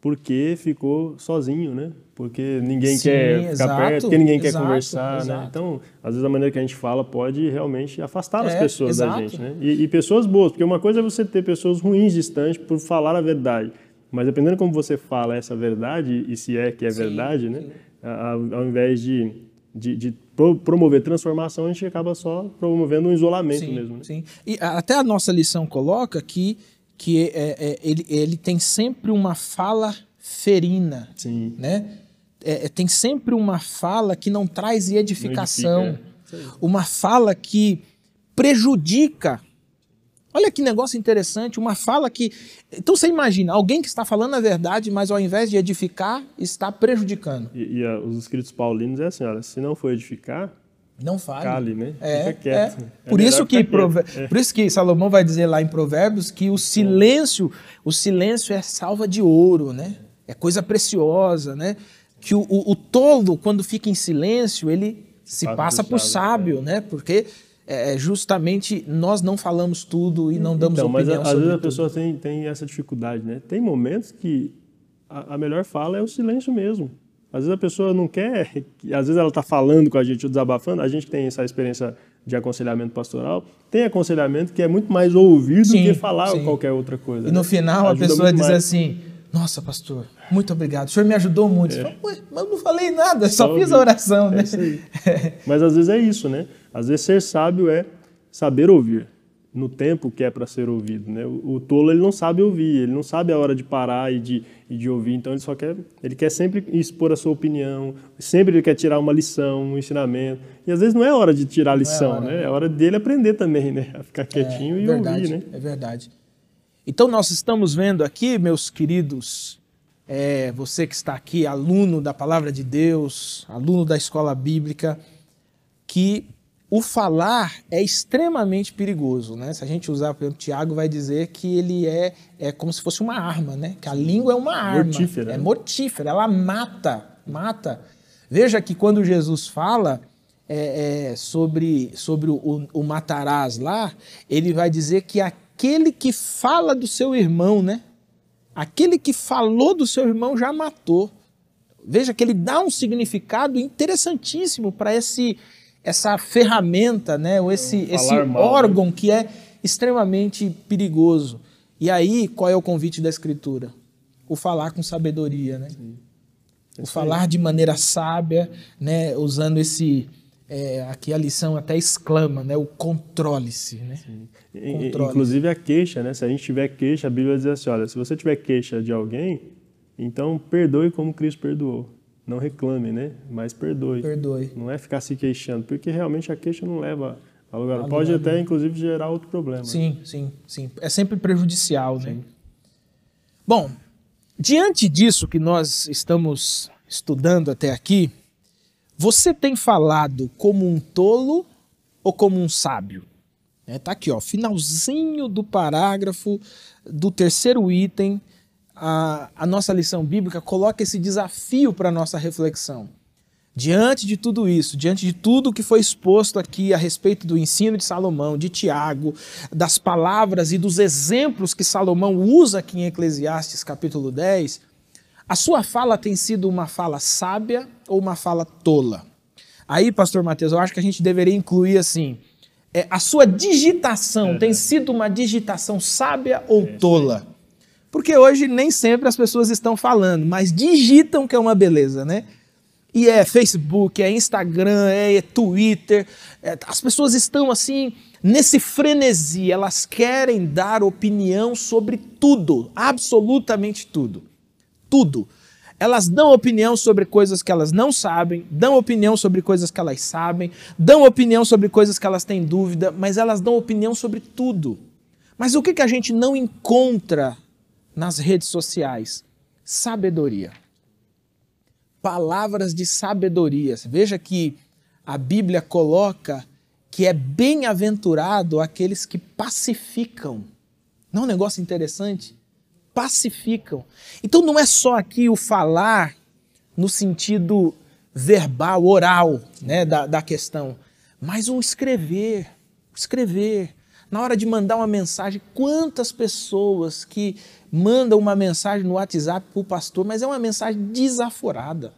[SPEAKER 2] por que ficou sozinho, né? Porque ninguém Sim, quer ficar exato, perto, porque ninguém exato, quer conversar, né? exato. né? Então, às vezes a maneira que a gente fala pode realmente afastar as é, pessoas da gente, né? E, e, pessoas boas, porque uma coisa é você ter pessoas ruins distantes por falar a verdade, mas dependendo como você fala essa verdade e se é que é sim, verdade, né? Ao invés de, de, de promover transformação, a gente acaba só promovendo um isolamento
[SPEAKER 1] sim,
[SPEAKER 2] mesmo. Né?
[SPEAKER 1] Sim. E até a nossa lição coloca que, que é, é, ele, ele tem sempre uma fala ferina. Sim. Né? É, é tem sempre uma fala que não traz edificação. Não edifica, é. uma fala que prejudica Olha que negócio interessante, uma fala que. Então você imagina, alguém que está falando a verdade, mas ao invés de edificar, está prejudicando.
[SPEAKER 2] E, e a, os escritos paulinos é assim: olha, se não for edificar,
[SPEAKER 1] não fale.
[SPEAKER 2] Cale, né?
[SPEAKER 1] É,
[SPEAKER 2] Fica quieto.
[SPEAKER 1] É. Por,
[SPEAKER 2] É
[SPEAKER 1] isso que.
[SPEAKER 2] É.
[SPEAKER 1] por isso que Salomão vai dizer lá em Provérbios que o silêncio, o silêncio é salva de ouro, né? É coisa preciosa, né? Que o, o- o tolo, quando fica em silêncio, ele se
[SPEAKER 2] Passa
[SPEAKER 1] passa
[SPEAKER 2] por sábio,
[SPEAKER 1] sábio, né? Porque é, justamente nós não falamos tudo e não damos
[SPEAKER 2] Então, mas
[SPEAKER 1] opinião
[SPEAKER 2] a- às vezes a
[SPEAKER 1] tudo.
[SPEAKER 2] pessoa tem, tem essa dificuldade, né? Tem momentos que a, a melhor fala é o silêncio mesmo. Às vezes a pessoa não quer, que- às vezes ela está falando com a gente ou desabafando, a gente tem essa experiência de aconselhamento pastoral, tem aconselhamento que é muito mais ouvir do que falar
[SPEAKER 1] sim.
[SPEAKER 2] qualquer outra coisa.
[SPEAKER 1] E no
[SPEAKER 2] né?
[SPEAKER 1] final a
[SPEAKER 2] Ajuda
[SPEAKER 1] pessoa
[SPEAKER 2] muito
[SPEAKER 1] diz
[SPEAKER 2] mais.
[SPEAKER 1] assim: Nossa, pastor, muito obrigado. O senhor me ajudou muito. Você fala, mas eu não falei nada, só,
[SPEAKER 2] Só
[SPEAKER 1] fiz a oração, né?
[SPEAKER 2] É isso aí. Mas às vezes é isso, né? Às vezes ser sábio é saber ouvir no tempo que é para ser ouvido, né? O, o tolo ele não sabe ouvir, ele não sabe a hora de parar e de, e de ouvir, então ele só quer, ele quer sempre expor a sua opinião, sempre ele quer tirar uma lição, um ensinamento. E às vezes não é hora de tirar a lição,
[SPEAKER 1] hora,
[SPEAKER 2] né? É hora dele aprender também, né? A ficar quietinho
[SPEAKER 1] é
[SPEAKER 2] e
[SPEAKER 1] verdade,
[SPEAKER 2] ouvir, né?
[SPEAKER 1] É verdade. Então nós estamos vendo aqui, meus queridos, é, você que está aqui, aluno da palavra de Deus, aluno da escola bíblica, que o falar é extremamente perigoso, né? Se a gente usar, por exemplo, Tiago vai dizer que ele é, é como se fosse uma arma, né? Que a língua é uma arma.
[SPEAKER 2] Mortífera,
[SPEAKER 1] É
[SPEAKER 2] né?
[SPEAKER 1] mortífera, ela mata, mata. Veja que quando Jesus fala é, é, sobre, sobre o, o matarás lá, ele vai dizer que aquele que fala do seu irmão, né? Aquele que falou do seu irmão já matou. Veja que ele dá um significado interessantíssimo para esse essa ferramenta, né? Ou esse, esse
[SPEAKER 2] mal, né?
[SPEAKER 1] órgão que é extremamente perigoso. E aí, qual é o convite da Escritura? O falar com sabedoria, né? O falar de maneira sábia, né? Usando esse é, aqui a lição até exclama, né? O controle-se, né? Controle.
[SPEAKER 2] Inclusive a queixa, né? Se a gente tiver queixa, a Bíblia diz assim: olha, se você tiver queixa de alguém, então perdoe como Cristo perdoou. Não reclame, né? Mas perdoe.
[SPEAKER 1] Perdoe.
[SPEAKER 2] Não é ficar se queixando, porque realmente a queixa não leva a lugar.
[SPEAKER 1] A
[SPEAKER 2] Pode
[SPEAKER 1] lugar
[SPEAKER 2] até, inclusive, gerar outro problema.
[SPEAKER 1] Sim, sim, sim. É sempre prejudicial, né? Bom, diante disso que nós estamos estudando até aqui, você tem falado como um tolo ou como um sábio? É, tá aqui, ó, finalzinho do parágrafo do terceiro item, a, a nossa lição bíblica coloca esse desafio para a nossa reflexão. Diante de tudo isso, diante de tudo que foi exposto aqui a respeito do ensino de Salomão, de Tiago, das palavras e dos exemplos que Salomão usa aqui em Eclesiastes capítulo 10, a sua fala tem sido uma fala sábia ou uma fala tola? Aí, pastor Mateus, eu acho que a gente deveria incluir assim, é, a sua digitação tem sido uma digitação sábia ou tola? Porque hoje nem sempre as pessoas estão falando, mas digitam que é uma beleza, né? E é Facebook, é Instagram, é Twitter. é- as pessoas estão assim nesse frenesi, elas querem dar opinião sobre tudo, absolutamente tudo. Tudo. Elas dão opinião sobre coisas que elas não sabem, dão opinião sobre coisas que elas sabem, dão opinião sobre coisas que elas têm dúvida, mas elas dão opinião sobre tudo. Mas o que, que a gente não encontra nas redes sociais? Sabedoria palavras de sabedoria. Veja que a Bíblia coloca que é bem-aventurado aqueles que pacificam. Não é um negócio interessante? Pacificam. Então não é só aqui o falar no sentido verbal, oral, né, da, da questão, mas o escrever, escrever. Na hora de mandar uma mensagem, quantas pessoas que mandam uma mensagem no WhatsApp para o pastor, mas é uma mensagem desaforada.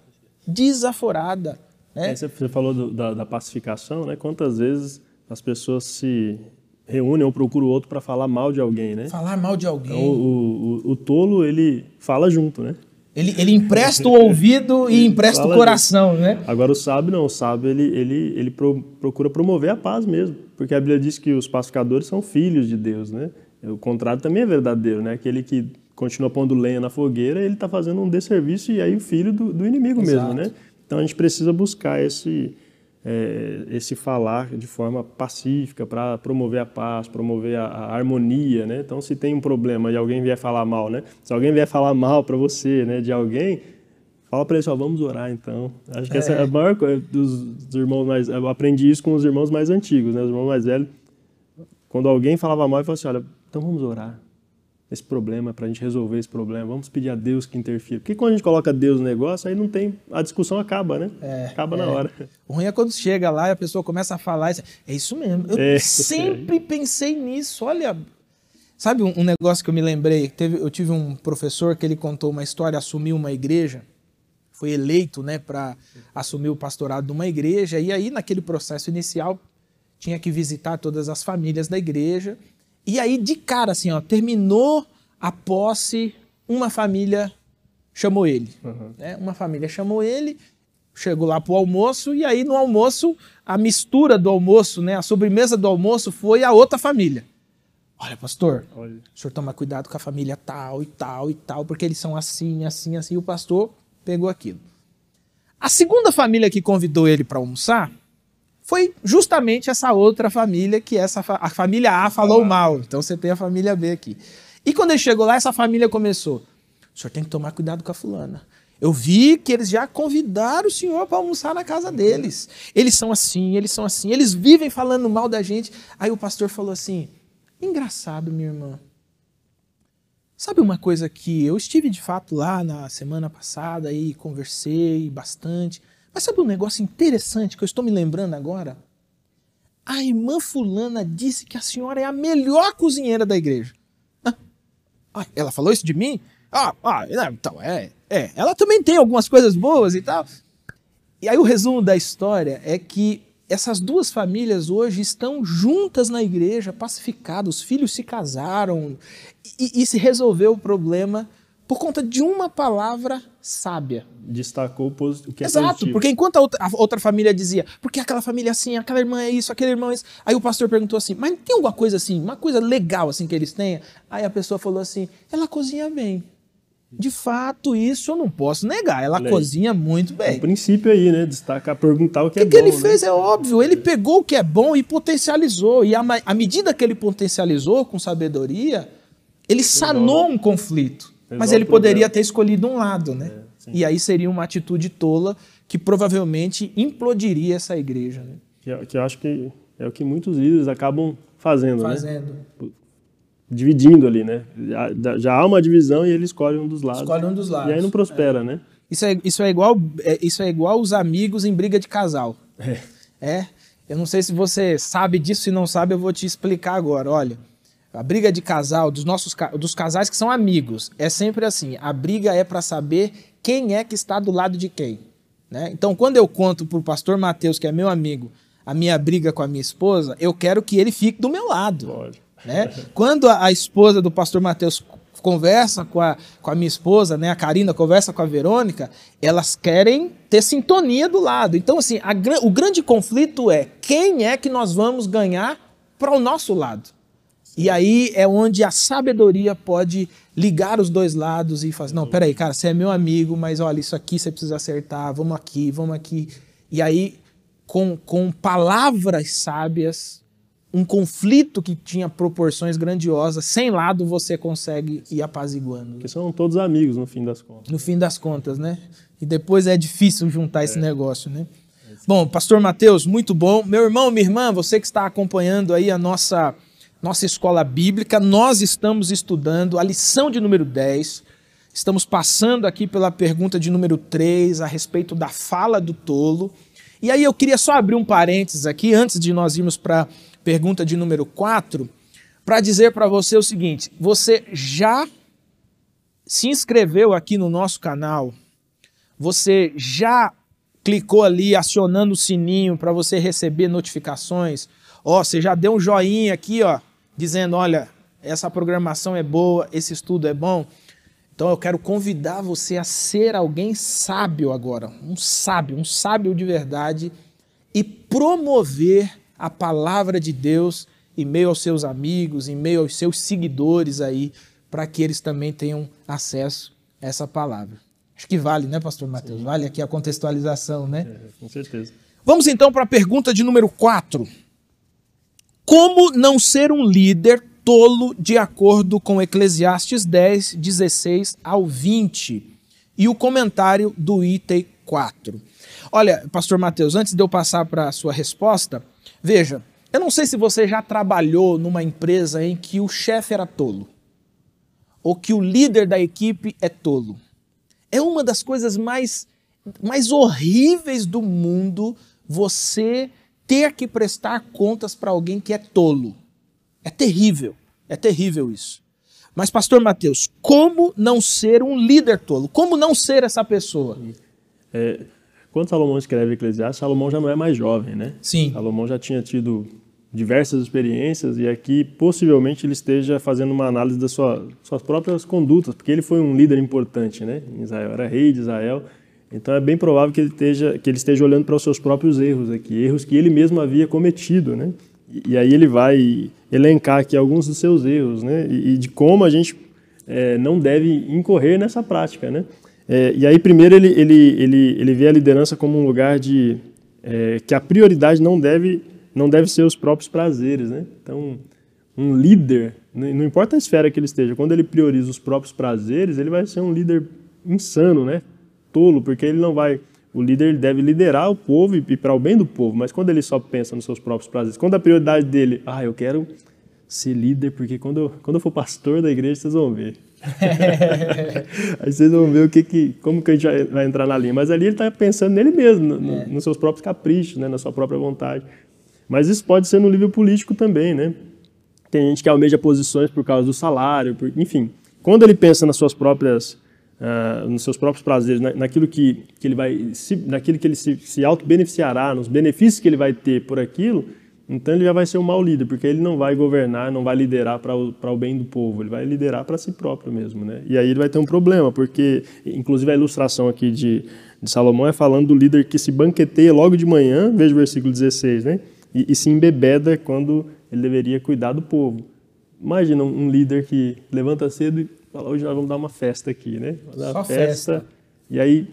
[SPEAKER 1] Desaforada. Né?
[SPEAKER 2] Você você falou do- da, da pacificação, né? Quantas vezes as pessoas se reúnem ou procuram o outro para falar mal de alguém, né?
[SPEAKER 1] Falar mal de alguém.
[SPEAKER 2] Então, o, o, o tolo, ele fala junto, né?
[SPEAKER 1] Ele, ele empresta o ouvido e empresta o coração, né?
[SPEAKER 2] Agora o sábio não, o sábio ele, ele, ele pro- procura promover a paz mesmo, porque a Bíblia diz que os pacificadores são filhos de Deus, né? O contrário também é verdadeiro, né? Aquele que continua pondo lenha na fogueira, ele está fazendo um desserviço e aí o filho do, do inimigo
[SPEAKER 1] Exato.
[SPEAKER 2] mesmo, né? Então a gente precisa buscar esse, é, esse falar de forma pacífica para promover a paz, promover a, a, harmonia, né? Então, se tem um problema e alguém vier falar mal, né? Se alguém vier falar mal para você, né, de alguém, fala para ele só, vamos orar então. Acho que é. essa é a maior coisa dos, dos, irmãos mais. Eu aprendi isso com os irmãos mais antigos, né? Os irmãos mais velhos. Quando alguém falava mal, eu falava assim: olha, então vamos orar esse problema, para a gente resolver esse problema. Vamos pedir a Deus que interfira. Porque quando a gente coloca Deus no negócio, aí não tem. A discussão acaba, né? É, acaba é. na hora.
[SPEAKER 1] O ruim é quando chega lá e a pessoa começa a falar. É isso mesmo. Eu é, sempre pensei nisso. Olha. Sabe um, negócio que eu me lembrei? Teve, eu tive um professor que ele contou uma história, assumiu uma igreja, foi eleito né, para assumir o pastorado de uma igreja, e aí, naquele processo inicial, tinha que visitar todas as famílias da igreja. E aí, de cara, assim, ó, terminou a posse, uma família chamou ele. Uhum. Né? Uma família chamou ele, chegou lá pro almoço, e aí no almoço, a mistura do almoço, né? A sobremesa do almoço foi a outra família. Olha, pastor, Olha. o senhor toma cuidado com a família tal e tal e tal, porque eles são assim, assim, assim. E o pastor pegou aquilo. A segunda família que convidou ele para almoçar foi justamente essa outra família que essa a família A falou mal. Então você tem a família B aqui. E quando ele chegou lá, essa família começou: o senhor tem que tomar cuidado com a fulana. Eu vi que eles já convidaram o senhor para almoçar na casa deles. Eles são assim, eles são assim, eles vivem falando mal da gente. Aí o pastor falou assim: engraçado, minha irmã. Sabe uma coisa que eu estive de fato lá na semana passada e conversei bastante. Mas sabe um negócio interessante que eu estou me lembrando agora? A irmã fulana disse que a senhora é a melhor cozinheira da igreja. Ah, ela falou isso de mim? Ah, ah, então é, é. Ela também tem algumas coisas boas e tal. E aí o resumo da história é que essas duas famílias hoje estão juntas na igreja, pacificadas, os filhos se casaram e, e se resolveu o problema por conta de uma palavra sábia.
[SPEAKER 2] Destacou o que é
[SPEAKER 1] Exato,
[SPEAKER 2] positivo.
[SPEAKER 1] porque enquanto a outra, a outra, família dizia, porque aquela família é assim, aquela irmã é isso, aquele irmão é isso. Aí o pastor perguntou assim, mas tem alguma coisa assim, uma coisa legal assim que eles tenham? Aí a pessoa falou assim, ela cozinha bem. De fato, isso eu não posso negar. Ela Lei. cozinha muito bem.
[SPEAKER 2] O princípio aí, né? Destacar, perguntar o que,
[SPEAKER 1] que
[SPEAKER 2] é
[SPEAKER 1] bom. O que ele
[SPEAKER 2] né?
[SPEAKER 1] fez é óbvio. Ele pegou o que é bom e potencializou. E à medida que ele potencializou com sabedoria, ele sanou um conflito. Mas ele poderia ter escolhido um lado, né? É, e aí seria uma atitude tola que provavelmente implodiria essa igreja. Né?
[SPEAKER 2] Que, que eu acho que é o que muitos líderes acabam fazendo,
[SPEAKER 1] né? fazendo.
[SPEAKER 2] né? Dividindo ali, né? Já, já, há uma divisão e ele escolhe um dos lados.
[SPEAKER 1] Escolhe um dos lados.
[SPEAKER 2] E aí não prospera, é. né?
[SPEAKER 1] Isso é, isso, é igual, é, isso é igual os amigos em briga de casal.
[SPEAKER 2] É.
[SPEAKER 1] É. Eu não sei se você sabe disso, se não sabe, eu vou te explicar agora. Olha, a briga de casal, dos nossos dos casais que são amigos, é sempre assim. A briga é para saber quem é que está do lado de quem. Né? Então, quando eu conto para o pastor Mateus, que é meu amigo, a minha briga com a minha esposa, eu quero que ele fique do meu lado. Né? Quando a, a, esposa do pastor Mateus conversa com a, com a minha esposa, né, a Karina conversa com a Verônica, elas querem ter sintonia do lado. Então, assim, a, o grande conflito é quem é que nós vamos ganhar para o nosso lado. E aí é onde a sabedoria pode ligar os dois lados e fazer: não, peraí, cara, você é meu amigo, mas olha, isso aqui você precisa acertar, vamos aqui, vamos aqui. E aí, com, com palavras sábias, um conflito que tinha proporções grandiosas, sem lado você consegue ir apaziguando.
[SPEAKER 2] Porque são todos amigos no fim das contas.
[SPEAKER 1] No fim das contas, né? E depois é difícil juntar é. esse negócio, né? Bom, Pastor Mateus, muito bom. Meu irmão, minha irmã, você que está acompanhando aí a nossa nossa escola bíblica, nós estamos estudando a lição de número 10. Estamos passando aqui pela pergunta de número 3 a respeito da fala do tolo. E aí eu queria só abrir um parênteses aqui, antes de nós irmos para a pergunta de número 4, para dizer para você o seguinte: você já se inscreveu aqui no nosso canal? Você já clicou ali acionando o sininho para você receber notificações? Ó, você já deu um joinha aqui, ó, dizendo: olha, essa programação é boa, esse estudo é bom. Então eu quero convidar você a ser alguém sábio agora, um sábio, um sábio de verdade e promover a palavra de Deus em meio aos seus amigos, em meio aos seus seguidores aí, para que eles também tenham acesso a essa palavra. Acho que vale, né, pastor Mateus? Vale aqui a contextualização, né?
[SPEAKER 2] É, com certeza.
[SPEAKER 1] Vamos então para a pergunta de número 4. Como não ser um líder tolo de acordo com Eclesiastes 10, 16 ao 20? E o comentário do item 4. Olha, pastor Mateus, antes de eu passar para a sua resposta, veja, eu não sei se você já trabalhou numa empresa em que o chefe era tolo ou que o líder da equipe é tolo. É uma das coisas mais, mais horríveis do mundo você ter que prestar contas para alguém que é tolo. É terrível, é terrível isso. Mas, pastor Mateus, como não ser um líder tolo? Como não ser essa pessoa?
[SPEAKER 2] É, quando Salomão escreve Eclesiastes, Salomão já não é mais jovem, né?
[SPEAKER 1] Sim.
[SPEAKER 2] Salomão já tinha tido diversas experiências e aqui possivelmente ele esteja fazendo uma análise das sua, suas próprias condutas, porque ele foi um líder importante, né? Em Israel, era rei de Israel então é bem provável que ele esteja, que ele esteja olhando para os seus próprios erros aqui, erros que ele mesmo havia cometido, né? E, e aí ele vai elencar aqui alguns dos seus erros, né? E, e de como a gente é, não deve incorrer nessa prática, né? É, e aí primeiro ele, ele, ele, ele vê a liderança como um lugar de é, que a prioridade não deve não deve ser os próprios prazeres, né? Então um líder, não importa a esfera que ele esteja, quando ele prioriza os próprios prazeres, ele vai ser um líder insano, né? Tolo, porque ele não vai. O líder deve liderar o povo e, e para o bem do povo, mas quando ele só pensa nos seus próprios prazeres, quando a prioridade dele, ah, eu quero ser líder, porque quando eu, quando eu for pastor da igreja, vocês vão ver. Aí vocês vão ver o que, que como que a gente vai, vai entrar na linha. Mas ali ele está pensando nele mesmo, no, é. nos seus próprios caprichos, né, na sua própria vontade. Mas isso pode ser no nível político também, né? Tem gente que almeja posições por causa do salário, por, enfim. Quando ele pensa nas suas próprias uh, nos seus próprios prazeres, na, naquilo que, que ele vai, se, naquilo que ele se, se auto-beneficiará, nos benefícios que ele vai ter por aquilo, então ele já vai ser um mau líder, porque ele não vai governar, não vai liderar para o, o bem do povo, ele vai liderar para si próprio mesmo. Né? E aí ele vai ter um problema, porque, inclusive, a ilustração aqui de, de Salomão é falando do líder que se banqueteia logo de manhã, veja o versículo 16, né? e, e se embebeda quando ele deveria cuidar do povo. Imagina um líder que levanta cedo Fala, hoje nós vamos dar uma festa aqui, né?
[SPEAKER 1] Só festa. festa.
[SPEAKER 2] E aí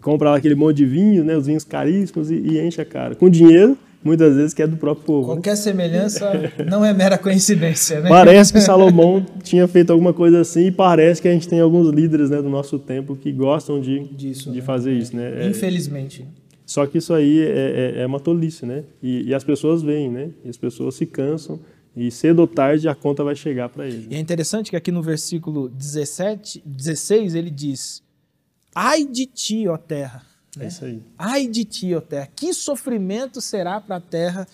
[SPEAKER 2] compra lá aquele monte de vinho, né? Os vinhos caríssimos e, e enche a cara. Com dinheiro, muitas vezes, que é do próprio povo.
[SPEAKER 1] Né? Qualquer semelhança não é mera coincidência, né?
[SPEAKER 2] Parece que Salomão tinha feito alguma coisa assim e parece que a gente tem alguns líderes né, do nosso tempo que gostam de, Disso, de né? fazer isso, né?
[SPEAKER 1] É, Infelizmente.
[SPEAKER 2] Só que isso aí é, é, é uma tolice, né? E, e, as pessoas veem, né? E as pessoas se cansam e cedo ou tarde a conta vai chegar para ele.
[SPEAKER 1] E é interessante que aqui no versículo 17, 16 ele diz: Ai de ti, ó terra.
[SPEAKER 2] Né? É isso aí.
[SPEAKER 1] Ai de ti, ó terra. Que sofrimento será para a terra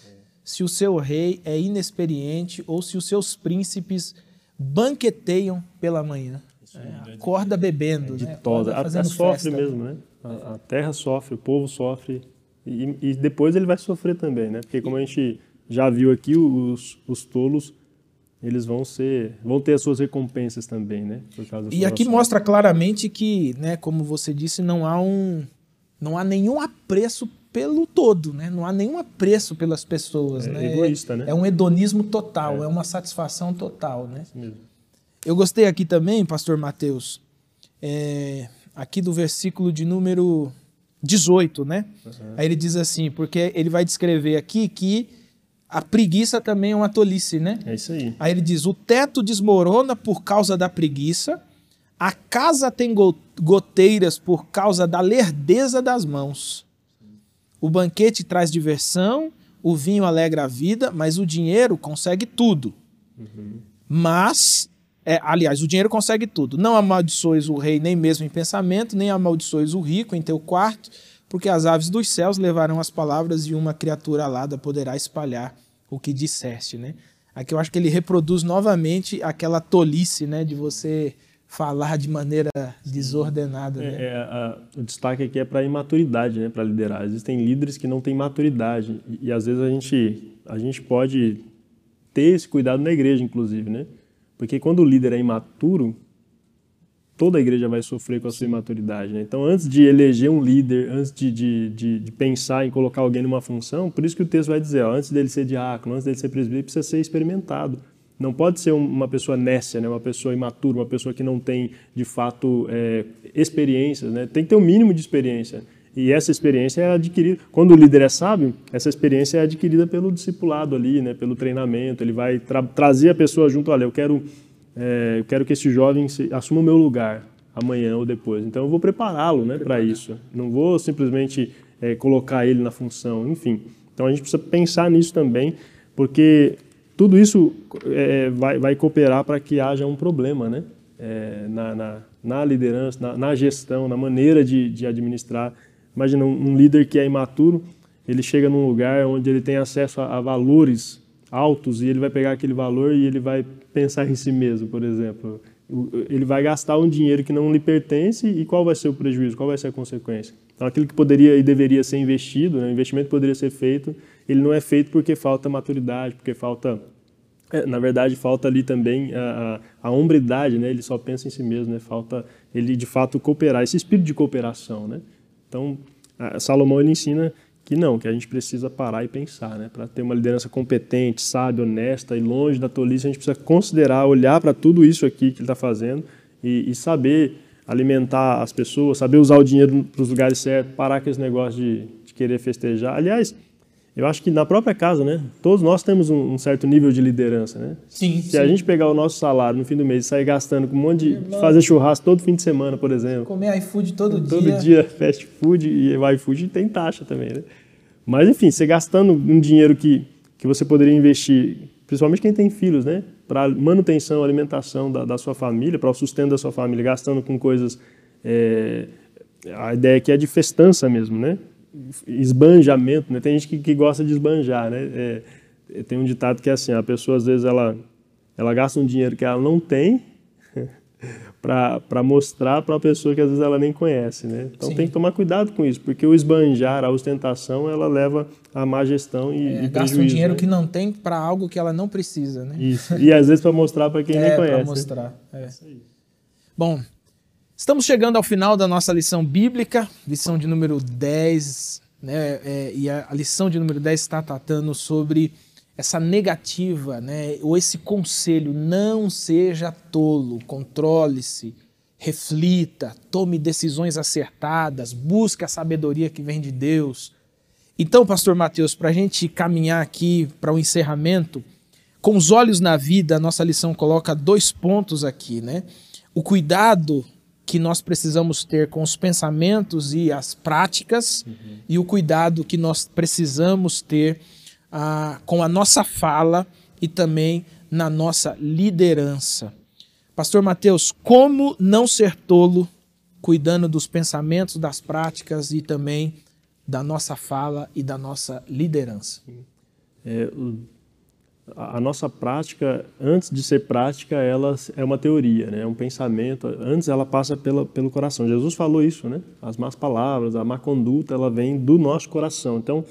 [SPEAKER 1] se o seu rei é inexperiente ou se os seus príncipes banqueteiam pela manhã. É, acorda bebendo,
[SPEAKER 2] de
[SPEAKER 1] né?
[SPEAKER 2] toda. A, a sofre mesmo, né? A, a, terra sofre, o povo sofre e, e depois ele vai sofrer também, né? Porque como a gente já viu aqui, os, os tolos eles vão ser vão ter as suas recompensas também, né?
[SPEAKER 1] e aqui mostra claramente que, né, como você disse, não há um não há nenhum apreço pelo todo, né? Não há nenhum apreço pelas pessoas,
[SPEAKER 2] é
[SPEAKER 1] né?
[SPEAKER 2] egoísta, né?
[SPEAKER 1] É um hedonismo total, é, é uma satisfação total, né? Eu gostei aqui também, pastor Mateus, é, aqui do versículo de número 18, né? Uhum. Aí ele diz assim, porque ele vai descrever aqui que a preguiça também é uma tolice, né?
[SPEAKER 2] É isso aí.
[SPEAKER 1] Aí ele diz: o teto desmorona por causa da preguiça, a casa tem goteiras por causa da lerdeza das mãos. O banquete traz diversão, o vinho alegra a vida, mas o dinheiro consegue tudo. Uhum. Mas, é, aliás, o dinheiro consegue tudo. Não amaldiçoes o rei nem mesmo em pensamento, nem amaldiçoes o rico em teu quarto porque as aves dos céus levarão as palavras e uma criatura alada poderá espalhar o que disseste, né? Aqui eu acho que ele reproduz novamente aquela tolice, né, de você falar de maneira desordenada.
[SPEAKER 2] É,
[SPEAKER 1] né?
[SPEAKER 2] é, a, o destaque aqui é para a imaturidade, né, para liderar. Existem líderes que não têm maturidade e, e, às vezes a gente a gente pode ter esse cuidado na igreja, inclusive, né? Porque quando o líder é imaturo, toda a igreja vai sofrer com a sua imaturidade. Né? Então, antes de eleger um líder, antes de, de, de, de, pensar em colocar alguém numa função, por isso que o texto vai dizer, ó, antes dele ser diácono, antes dele ser presbítero, precisa ser experimentado. Não pode ser uma pessoa nécia, né? uma pessoa imatura, uma pessoa que não tem, de fato, é, experiências. Né? Tem que ter o um mínimo de experiência. E essa experiência é adquirida, quando o líder é sábio, essa experiência é adquirida pelo discipulado ali, né, pelo treinamento. Ele vai tra trazer a pessoa junto, olha, eu quero, é, eu quero que esse jovem assuma o meu lugar amanhã ou depois. Então eu vou prepará-lo né, para isso. Não vou simplesmente é, colocar ele na função, enfim. Então a gente precisa pensar nisso também, porque tudo isso é, vai, vai, cooperar para que haja um problema né, é, na, na, na, liderança, na, na, gestão, na maneira de, de administrar. Imagina um, um, líder que é imaturo, ele chega num lugar onde ele tem acesso a, a valores altos e ele vai pegar aquele valor e ele vai pensar em si mesmo, por exemplo ele vai gastar um dinheiro que não lhe pertence e qual vai ser o prejuízo, qual vai ser a consequência. Então, aquilo que poderia e deveria ser investido, né, o investimento poderia ser feito, ele não é feito porque falta maturidade, porque falta, é, na verdade, falta ali também a, a, a, hombridade, né, ele só pensa em si mesmo, né, falta ele de fato cooperar, esse espírito de cooperação. Né? Então, Salomão ele ensina que não, que a gente precisa parar e pensar, né? Para ter uma liderança competente, sábia, honesta e longe da tolice, a gente precisa considerar, olhar para tudo isso aqui que ele está fazendo e, e, saber alimentar as pessoas, saber usar o dinheiro para os lugares certos, parar com esse negócio de, de querer festejar. Aliás, eu acho que na própria casa, né? Todos nós temos um, um certo nível de liderança, né?
[SPEAKER 1] Sim.
[SPEAKER 2] Se
[SPEAKER 1] sim.
[SPEAKER 2] a gente pegar o nosso salário no fim do mês e sair gastando com um monte de, de fazer churrasco todo fim de semana, por exemplo.
[SPEAKER 1] Comer iFood todo,
[SPEAKER 2] todo
[SPEAKER 1] dia.
[SPEAKER 2] Todo dia fast food e o iFood tem taxa também, né? Mas enfim, você gastando um dinheiro que que você poderia investir, principalmente quem tem filhos, né? Para manutenção, alimentação da, da sua família, para o sustento da sua família, gastando com coisas é, a ideia aqui é de festança mesmo, né? Esbanjamento, né? Tem gente que, que gosta de esbanjar, né? É, tem um ditado que é assim, a pessoa às vezes ela, ela gasta um dinheiro que ela não tem para mostrar para uma pessoa que às vezes ela nem conhece, né? Então Sim. tem que tomar cuidado com isso, porque o esbanjar, a ostentação, ela leva à má gestão e, é,
[SPEAKER 1] e gasta um dinheiro né? que não tem para algo que ela não precisa, né?
[SPEAKER 2] Isso. E às vezes para mostrar para quem é, nem conhece.
[SPEAKER 1] para mostrar. É. Bom, Estamos chegando ao final da nossa lição bíblica, lição de número 10, né? É, e a, lição de número 10 está tratando sobre essa negativa, né? Ou esse conselho, não seja tolo, controle-se, reflita, tome decisões acertadas, busque a sabedoria que vem de Deus. Então, pastor Mateus, para a gente caminhar aqui para o encerramento, com os olhos na vida, a nossa lição coloca dois pontos aqui, né? O cuidado que nós precisamos ter com os pensamentos e as práticas uhum. e o cuidado que nós precisamos ter ah, com a nossa fala e também na nossa liderança. Pastor Mateus, como não ser tolo cuidando dos pensamentos, das práticas e também da nossa fala e da nossa liderança?
[SPEAKER 2] É, a nossa prática, antes de ser prática, ela é uma teoria, né? é um pensamento. Antes ela passa pela, pelo coração. Jesus falou isso, né? As más palavras, a má conduta, ela vem do nosso coração. Então,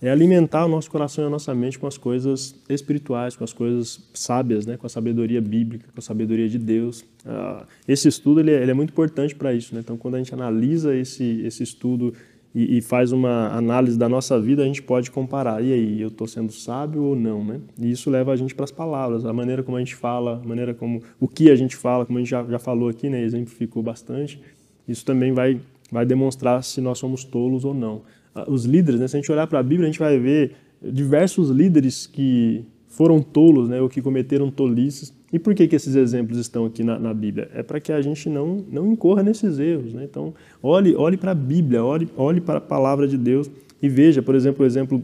[SPEAKER 2] é alimentar o nosso coração e a nossa mente com as coisas espirituais, com as coisas sábias, né? com a sabedoria bíblica, com a sabedoria de Deus. Ah, esse estudo ele é, ele é muito importante para isso. Né? Então, quando a gente analisa esse, esse estudo e, e, faz uma análise da nossa vida, a gente pode comparar. E aí, eu estou sendo sábio ou não, né? E isso leva a gente para as palavras, a maneira como a gente fala, a maneira como o que a gente fala, como a gente já, já falou aqui, né? Exemplificou bastante. Isso também vai vai demonstrar se nós somos tolos ou não. Ah, os líderes, né? Se a gente olhar para a Bíblia, a gente vai ver diversos líderes que foram tolos, né? Ou que cometeram tolices e por que, que esses exemplos estão aqui na, na Bíblia? É para que a gente não, não incorra nesses erros. Né? Então, olhe, olhe para a Bíblia, olhe, olhe para a palavra de Deus e veja, por exemplo, o exemplo.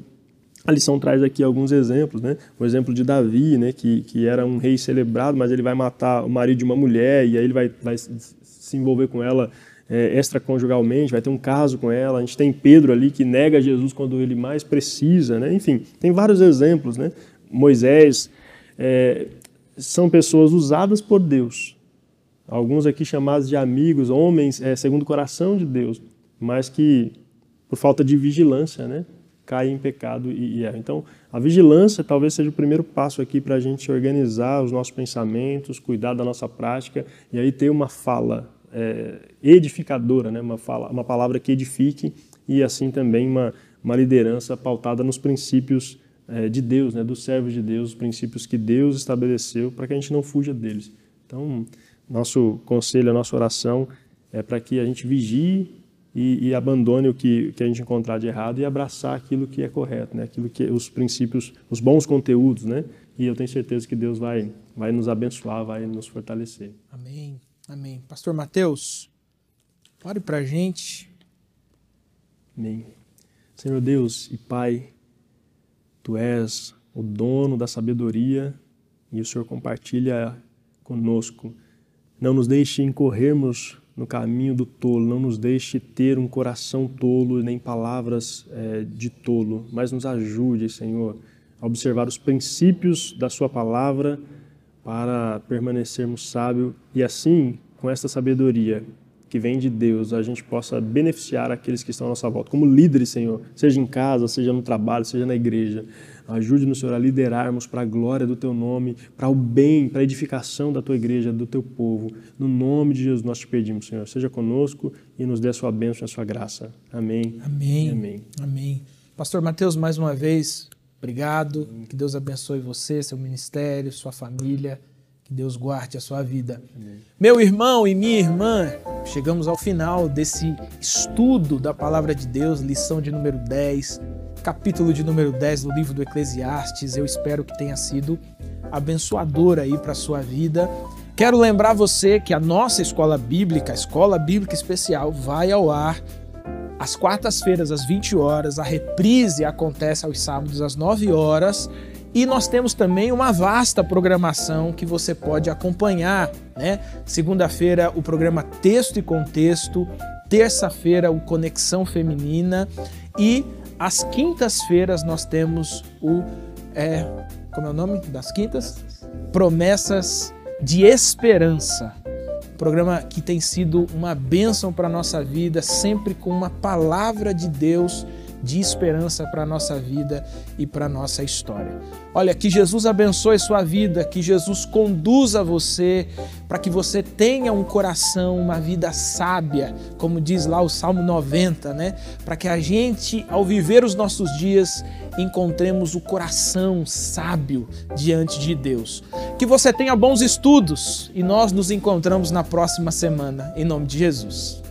[SPEAKER 2] A lição traz aqui alguns exemplos, né? O exemplo de Davi, né? Que, que era um rei celebrado, mas ele vai matar o marido de uma mulher e aí ele vai, vai se envolver com ela é, extraconjugalmente, vai ter um caso com ela. A gente tem Pedro ali que nega Jesus quando ele mais precisa, né? Enfim, tem vários exemplos, né? Moisés, é, são pessoas usadas por Deus. Alguns aqui chamados de amigos, homens, é, segundo o coração de Deus, mas que, por falta de vigilância, né, caem em pecado e, e. Então, a vigilância talvez seja o primeiro passo aqui para a gente organizar os nossos pensamentos, cuidar da nossa prática e aí ter uma fala é, edificadora, né, uma, fala, uma palavra que edifique e assim também uma, uma liderança pautada nos princípios é, de Deus, né, dos servos de Deus, os princípios que Deus estabeleceu para que a gente não fuja deles. Então, nosso conselho, a nossa oração é para que a gente vigie e, e, abandone o que, que a gente encontrar de errado e abraçar aquilo que é correto, né? aquilo que os princípios, os bons conteúdos, né? E eu tenho certeza que Deus vai, vai nos abençoar, vai nos fortalecer.
[SPEAKER 1] Amém, amém. Pastor Mateus, ore para a gente.
[SPEAKER 2] Amém. Senhor Deus e Pai, Tu és o dono da sabedoria e o Senhor compartilha conosco. Não nos deixe incorrermos no caminho do tolo, não nos deixe ter um coração tolo nem palavras é, de tolo, mas nos ajude, Senhor, a observar os princípios da Sua palavra para permanecermos sábios e assim, com esta sabedoria que vem de Deus, a gente possa beneficiar aqueles que estão à nossa volta, como líderes, Senhor, seja em casa, seja no trabalho, seja na igreja. Ajude-nos, Senhor, a liderarmos para a glória do Teu nome, para o bem, para a edificação da Tua igreja, do Teu povo. No nome de Jesus nós te pedimos, Senhor. Seja conosco e nos dê a Sua bênção e a Sua graça. Amém.
[SPEAKER 1] Amém. Amém. Amém. Pastor Mateus, mais uma vez, obrigado. Que Deus abençoe você, seu ministério, sua família. Que Deus guarde a sua vida. Amém. Meu irmão e minha irmã, chegamos ao final desse estudo da palavra de Deus, lição de número 10 capítulo de número 10 do livro do Eclesiastes. Eu espero que tenha sido abençoador aí para a sua vida. Quero lembrar você que a nossa escola bíblica, a Escola Bíblica Especial, vai ao ar às quartas-feiras, às 20 horas. A reprise acontece aos sábados, às 9 horas. E nós temos também uma vasta programação que você pode acompanhar, né? Segunda-feira, o programa Texto e Contexto. Terça-feira, o Conexão Feminina. E às quintas-feiras nós temos o. É, como é o nome das quintas? Promessas de Esperança. programa que tem sido uma bênção para a nossa vida, sempre com uma palavra de Deus de esperança para a nossa vida e para a nossa história. Olha, que Jesus abençoe sua vida, que Jesus conduza você para que você tenha um coração, uma vida sábia, como diz lá o Salmo 90, né? Para que a gente, ao viver os nossos dias, encontremos o coração sábio diante de Deus. Que você tenha bons estudos e nós nos encontramos na próxima semana, em nome de Jesus.